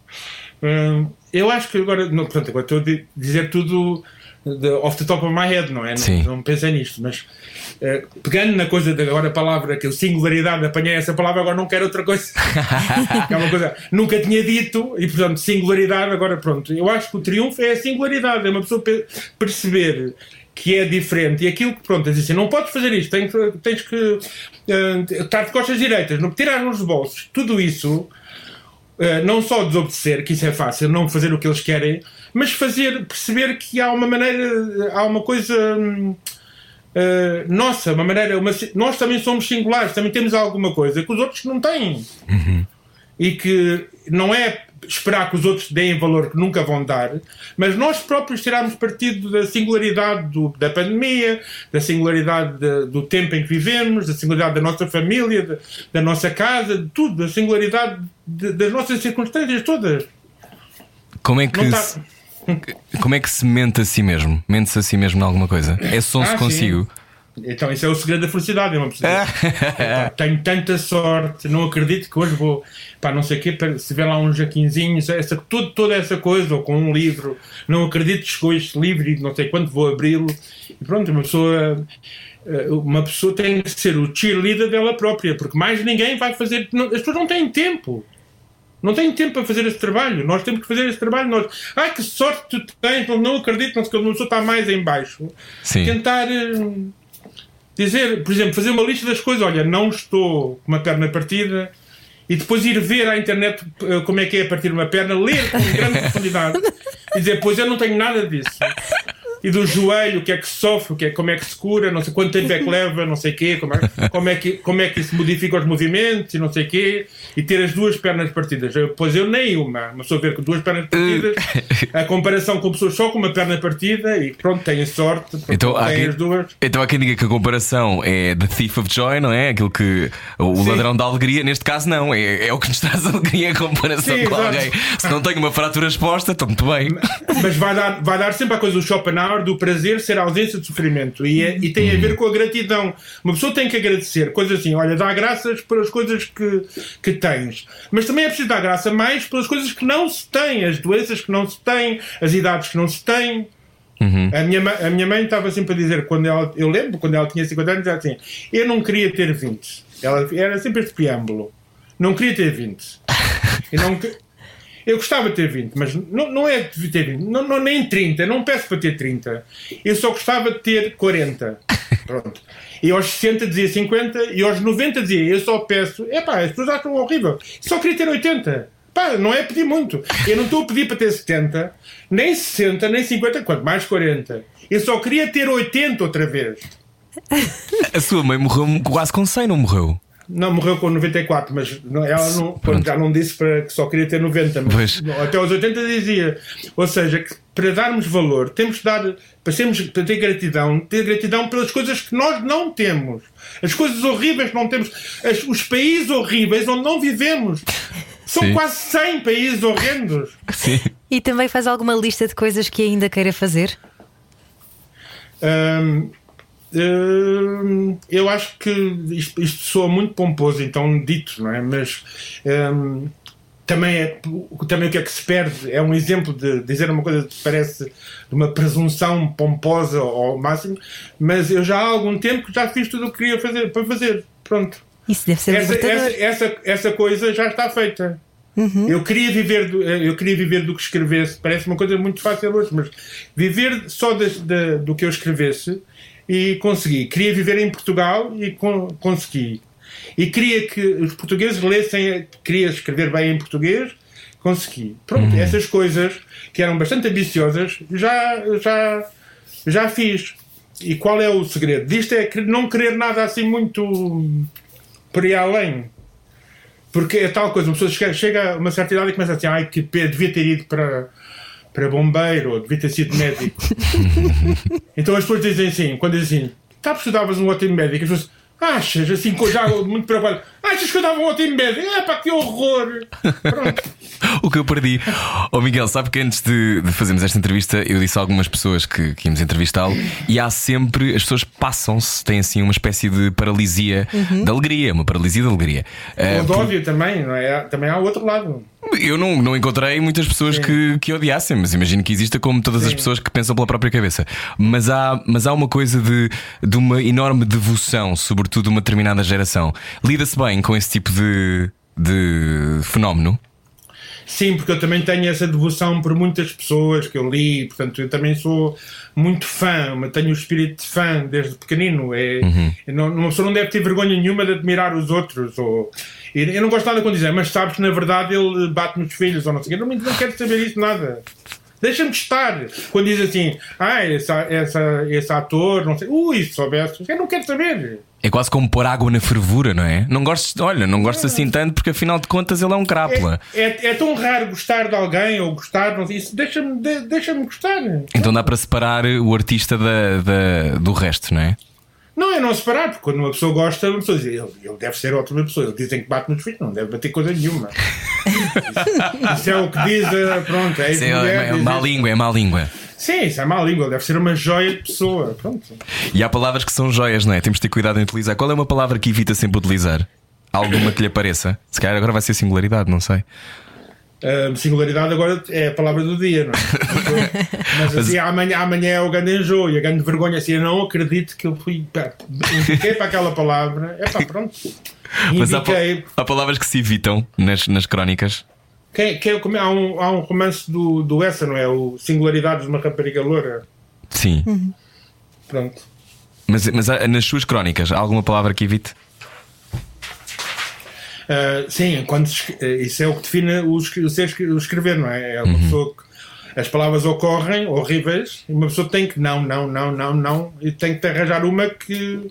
Hum, eu acho que agora, não, portanto, agora estou a di- dizer tudo de, off the top of my head, não é? Não, não pensei nisto, mas eh, pegando na coisa de agora a palavra, que singularidade, apanhei essa palavra, agora não quero outra coisa. [laughs] É uma coisa nunca tinha dito e, portanto, singularidade, agora pronto. Eu acho que o triunfo é a singularidade, é uma pessoa pe- perceber que é diferente e aquilo que, pronto, diz assim, não podes fazer isto, tens, tens que eh, estar de costas direitas, não tirar nos bolsos, tudo isso. Uh, não só desobedecer, que isso é fácil, não fazer o que eles querem, mas fazer perceber que há uma maneira, há uma coisa hum, uh, nossa, uma maneira, uma, nós também somos singulares, também temos alguma coisa que os outros não têm. E que não é esperar que os outros deem valor que nunca vão dar, mas nós próprios tirarmos partido da singularidade do- da pandemia, da singularidade de- do tempo em que vivemos, da singularidade da nossa família, da, da nossa casa, de tudo, da singularidade de- das nossas circunstâncias todas. Como é que, tá- [laughs] como é que se mente a si mesmo? Mente-se a si mesmo em alguma coisa? É som-se Ah, consigo. Então, isso é o segredo da felicidade. É uma pessoa [laughs] Epá, tenho tanta sorte, não acredito que hoje vou, pá, não sei o quê, para- se vê lá uns jaquinzinhos, essa, tudo, toda essa coisa, ou com um livro, não acredito que chegou este livro e não sei quando vou abri-lo. E pronto, uma pessoa. eh, Uma pessoa tem que ser o cheerleader dela própria, porque mais ninguém vai fazer. não- as pessoas não têm tempo. Não têm tempo para fazer esse trabalho. Nós temos que fazer esse trabalho. Nós, ai, que sorte tu tens, não, não acredito, que, uma pessoa está mais em baixo Sim. tentar eh, dizer, por exemplo, fazer uma lista das coisas. Olha, não estou com uma perna partida. E depois ir ver à internet eh, como é que é partir uma perna, ler com grande profundidade [laughs] e dizer, pois eu não tenho nada disso. E do joelho, o que é que sofre, o que é, como é que se cura, não sei quanto tempo é que leva, não sei o quê, como é, como, é que, como é que isso modifica os movimentos e não sei o quê, e ter as duas pernas partidas. Eu, pois eu nem uma, uma pessoa ver com duas pernas partidas, a comparação com pessoas só com uma perna partida e pronto, têm sorte, Então há, têm quem, as duas. então há quem diga que a comparação é The Thief of Joy, não é? Aquilo que. O Sim. ladrão da alegria, neste caso, não. É, é o que nos traz [laughs] alegria a comparação Sim, com exato. alguém. Se não tenho uma fratura exposta, estou muito bem. Mas vai dar, vai dar sempre a coisa do Schopenhauer maior do prazer ser a ausência de sofrimento. E, é- e tem a ver com a gratidão. Uma pessoa tem que agradecer. Coisas assim, olha, dá graças pelas coisas que, que tens. Mas também é preciso dar graça mais pelas coisas que não se têm, as doenças que não se têm, as idades que não se têm. A, minha, a minha mãe estava sempre a dizer, quando ela, eu lembro, quando ela tinha 50 anos, ela assim: Eu não queria ter 20. Ela, era sempre este preâmbulo: Não queria ter 20. [laughs] Eu, não, eu gostava de ter 20, mas não, não é de ter 20, não, não, nem 30, não peço para ter 30. Eu só gostava de ter 40. [laughs] Pronto. E aos 60 dizia 50, e aos 90 dizia: Eu só peço. Epá, as pessoas acham horrível. Só queria ter 80. Pá, não é pedir muito. Eu não estou a pedir para ter 70, nem 60, nem 50, quanto mais 40. Eu só queria ter 80 outra vez. A sua mãe morreu quase com 100, não morreu? Não, morreu com 94, mas ela não, pronto, já não disse para que só queria ter 90, mas Pois. até aos 80 dizia. Ou seja, que para darmos valor, temos de dar, para, sermos, para ter gratidão, ter gratidão pelas coisas que nós não temos. As coisas horríveis que não temos. As- os países horríveis onde não vivemos. São Sim. quase 100 países horrendos. Sim. E também faz alguma lista de coisas que ainda queira fazer? Hum, hum, eu acho que isto, isto soa muito pomposo, então dito, não é? Mas hum, também, é, também o que é que se perde é um exemplo de dizer uma coisa que parece de uma presunção pomposa ao máximo, mas eu já há algum tempo já fiz tudo o que queria fazer para fazer. Pronto. Isso deve ser Essa, essa, essa, essa coisa já está feita. Eu queria viver do, eu queria viver do que escrevesse. Parece uma coisa muito fácil hoje, mas viver só das- da- do que eu escrevesse e consegui. Queria viver em Portugal e con- consegui. E queria que os portugueses lessem, queria escrever bem em português, consegui. Pronto, essas coisas que eram bastante ambiciosas já, já, já fiz. E qual é o segredo? Disto é que não querer nada assim muito por ir além. Porque é tal coisa, uma pessoa chega, chega a uma certa idade e começa assim, ai que pena, devia ter ido para, para bombeiro, ou devia ter sido médico. [laughs] então as pessoas dizem assim, quando dizem assim, tá, porque tu davas um ótimo médico, as pessoas achas, assim, já muito preocupado, achas que eu dava um ótimo médico? É pá, que horror! Pronto. [laughs] O que eu perdi. Ó Miguel, sabe que antes de, de fazermos esta entrevista, eu disse a algumas pessoas que, que íamos entrevistá-lo e há sempre, as pessoas passam-se, têm assim uma espécie de paralisia de alegria, uma paralisia de alegria. Ah, O de ódio também, não é? Também há o outro lado. Eu não, não encontrei muitas pessoas que, que odiassem, mas imagino que exista como todas as Sim. pessoas que pensam pela própria cabeça. Mas há, mas há uma coisa de, de uma enorme devoção, sobretudo de uma determinada geração. Lida-se bem com esse tipo de, de fenómeno? Sim, porque eu também tenho essa devoção por muitas pessoas que eu li, portanto, eu também sou muito fã, mas tenho o espírito de fã desde pequenino. É, não, uma pessoa não deve ter vergonha nenhuma de admirar os outros. Ou, eu não gosto nada quando dizem, mas sabes que na verdade ele bate nos filhos ou não sei o quê. Eu não, não quero saber isso nada. Deixa-me estar. Quando diz assim, ah, esse, essa, esse ator, não sei, ui, se soubesse, eu não quero saber. É quase como pôr água na fervura, não é? Não gostes, olha, não gostes assim tanto porque afinal de contas ele é um crápula. É, é, é tão raro gostar de alguém ou gostar, não sei, isso deixa-me de, deixa gostar. Então dá para separar o artista da, da- do resto, não é? Não, é não separar, porque quando uma pessoa gosta, uma pessoa diz, ele, ele deve ser ótima pessoa. Eles dizem que bate nos filhos, não deve bater coisa nenhuma. isso, [laughs] isso é o que diz, eh, pronto, é Isso é, mulher, é, é má língua, é má língua. Sim, isso é má língua, deve ser uma joia de pessoa. Pronto. E há palavras que são joias, não é? Temos de ter cuidado em utilizar. Qual é uma palavra que evita sempre utilizar? Alguma que lhe apareça? Se calhar agora vai ser singularidade, não sei. A singularidade agora é a palavra do dia, não é? [laughs] Mas assim, amanhã, amanhã é o grande enjoo e a grande vergonha, assim, eu não acredito que eu fui. pá, Indiquei para aquela palavra, é pá, pronto. Mas há, há palavras que se evitam nas, nas crónicas. Quem, quem, como é- há, um, há um romance do, do Essa, não é? O Singularidades de uma Rapariga Loura. Sim. Pronto. Mas, mas há- nas suas crónicas, há alguma palavra que evite? Uh, sim, quando uh, isso é o que define o, o ser o escrever, não é? É uma pessoa que as palavras ocorrem, horríveis, e uma pessoa tem que não, não, não, não, não, e tem que arranjar uma que.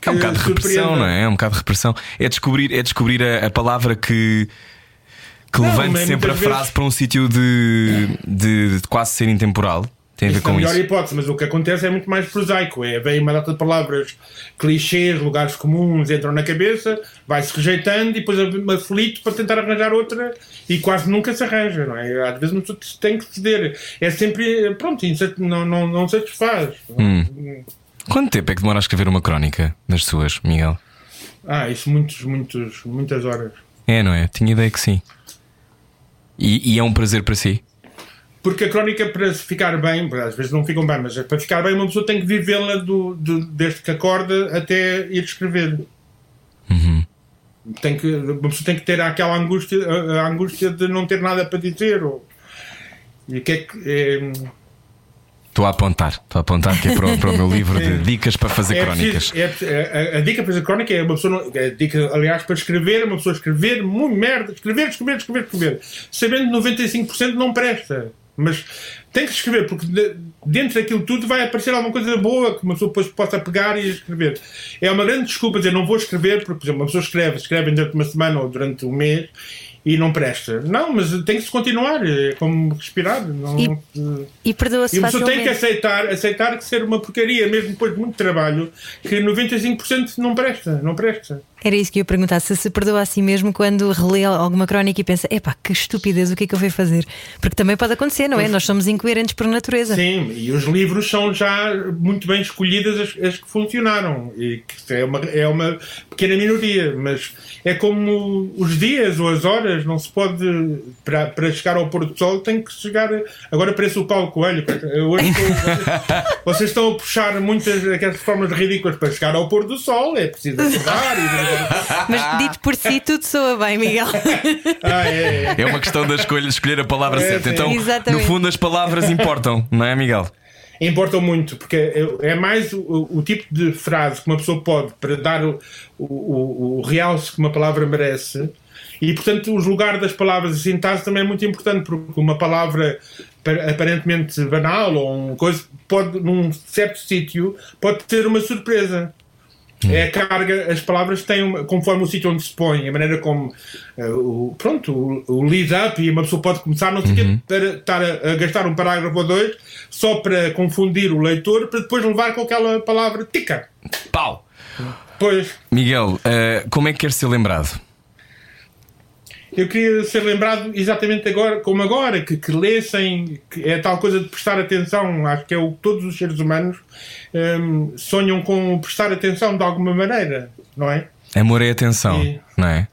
que É um bocado de repressão, não é? É um bocado de repressão. É descobrir, é descobrir a, a palavra que. Que Não, levante sempre a frase vezes- para um sítio de, de, de quase ser intemporal. Tem a ver Isso é a com melhor isso. hipótese, mas o que acontece é muito mais prosaico. É, vem uma data de palavras clichês, lugares comuns, entram na cabeça, vai-se rejeitando e depois aflito para tentar arranjar outra e quase nunca se arranja, não é? Às vezes uma pessoa tem que ceder. É sempre, pronto, não, não, não satisfaz. Hum. Quanto tempo é que demora a escrever uma crónica das suas, Miguel? Ah, isso muitos, muitos, muitas horas. É, não é? Tinha ideia que sim. E, e é um prazer para si? Porque a crónica, para ficar bem, às vezes não ficam bem, mas para ficar bem, uma pessoa tem que vivê-la do, do- desde que acorda até ir escrever. Tem que, uma pessoa tem que ter aquela angústia, a, a angústia de não ter nada para dizer. Ou, e que é que. É, Estou a apontar, estou a apontar que é para o, para o meu livro de [laughs] dicas para fazer é crónicas. preciso- é a, a dica para fazer crónica é uma pessoa. Não, a dica, aliás, para escrever, uma pessoa escrever, muito merda, escrever, escrever, escrever, escrever. Sabendo que 95% não presta. Mas tem que escrever, porque de- dentro daquilo tudo vai aparecer alguma coisa boa que uma pessoa depois possa pegar e escrever. É uma grande desculpa dizer não vou escrever, porque, por exemplo, uma pessoa escreve, escreve durante uma semana ou durante um mês e não presta. Não, mas tem que se continuar, é como respirar. Não, E- E perdoa-se e uma pessoa tem que aceitar, aceitar que ser uma porcaria, mesmo depois de muito trabalho, que 95% não presta, não presta. Era isso que eu ia perguntar: se se perdoa a si mesmo quando relê alguma crónica e pensa, epá, que estupidez, o que é que eu fui fazer? Porque também pode acontecer, não é? Nós somos incoerentes por natureza. Sim, e os livros são já muito bem escolhidas as, as que funcionaram. E que é uma, é uma pequena minoria, mas é como os dias ou as horas, não se pode. Para, para chegar ao pôr do sol, tem que chegar. Agora parece o Paulo Coelho. Hoje estou- vocês, vocês estão a puxar muitas aquelas formas ridículas para chegar ao pôr do sol, é preciso acordar e. Mas dito por si, tudo soa bem, Miguel. Ah, é, é. É uma questão da escolha, de escolher a palavra É, certa. Então, Exatamente. no fundo, as palavras importam, não é, Miguel? importam muito, porque é, mais o, o tipo de frase que uma pessoa pode para dar o, o, o, realce que uma palavra merece. E, portanto, o lugar das palavras e sintase também é muito importante, porque uma palavra pa- aparentemente banal ou uma coisa pode, num certo sítio, pode ter uma surpresa. É a carga, as palavras têm, uma, conforme o sítio onde se põe, a maneira como eh, o, pronto, o, o lead up e uma pessoa pode começar não sei quê, para estar a, a gastar um parágrafo ou dois só para confundir o leitor para depois levar com aquela palavra tica. Pau! Pois, Miguel, eh, como é que quer ser lembrado? Eu queria ser lembrado exatamente agora, como agora, que, que lessem, que é tal coisa de prestar atenção, acho que é o que todos os seres humanos hum, sonham com prestar atenção de alguma maneira, não é? Amor é atenção, Sim. não é?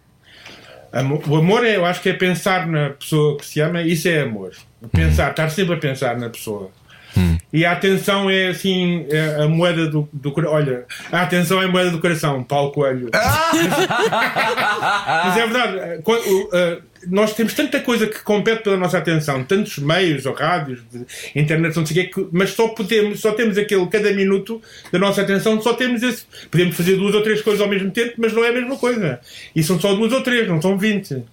Amo- O amor é, eu acho que é pensar na pessoa que se ama, isso é amor. Pensar, estar sempre a pensar na pessoa. E a atenção é assim, é a moeda do, do coração. Olha, a atenção é a moeda do coração, Paulo Coelho. Mas é verdade, eh, nós temos tanta coisa que compete pela nossa atenção, tantos meios, ou rádios, internet, não sei o que- mas só, podemos, só temos aquele, cada minuto da nossa atenção, só temos esse. Podemos fazer duas ou três coisas ao mesmo tempo, mas não é a mesma coisa. E são só duas ou três, não são vinte.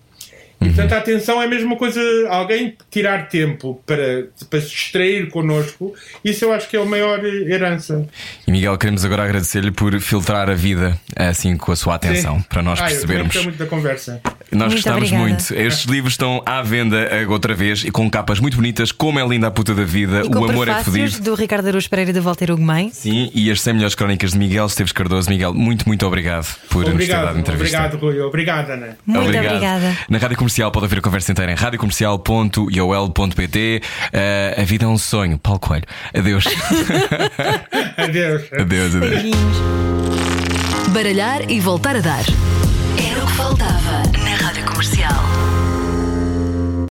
E, portanto, a atenção é a mesma coisa. Alguém tirar tempo para, para se distrair connosco, isso eu acho que é a maior herança. E Miguel, queremos agora agradecer-lhe por filtrar a vida assim com a sua atenção, Sim. para nós Ah, eu percebermos. gostei muito da conversa. Nós Muito gostávamos obrigada. muito. Estes livros estão à venda eh, outra vez e com capas muito bonitas, como é linda a puta da vida, E o com amor é fodido. do Ricardo Araújo Pereira e da Walter Ugumem. Sim, e as 100 melhores crónicas de Miguel Esteves Cardoso. Miguel, muito, muito obrigado por nos ter Obrigado, dado a entrevista. obrigado, Rui. Obrigado, Ana. Muito Obrigado. obrigada. Na Rádio Comercial pode ouvir a conversa inteira em radiocomercial.iol.pt. Eh, a vida é um sonho. Paulo Coelho. Adeus. [laughs] Adeus. adeus, adeus. Beijinhos. Baralhar e voltar a dar. Era o que faltava na Rádio Comercial.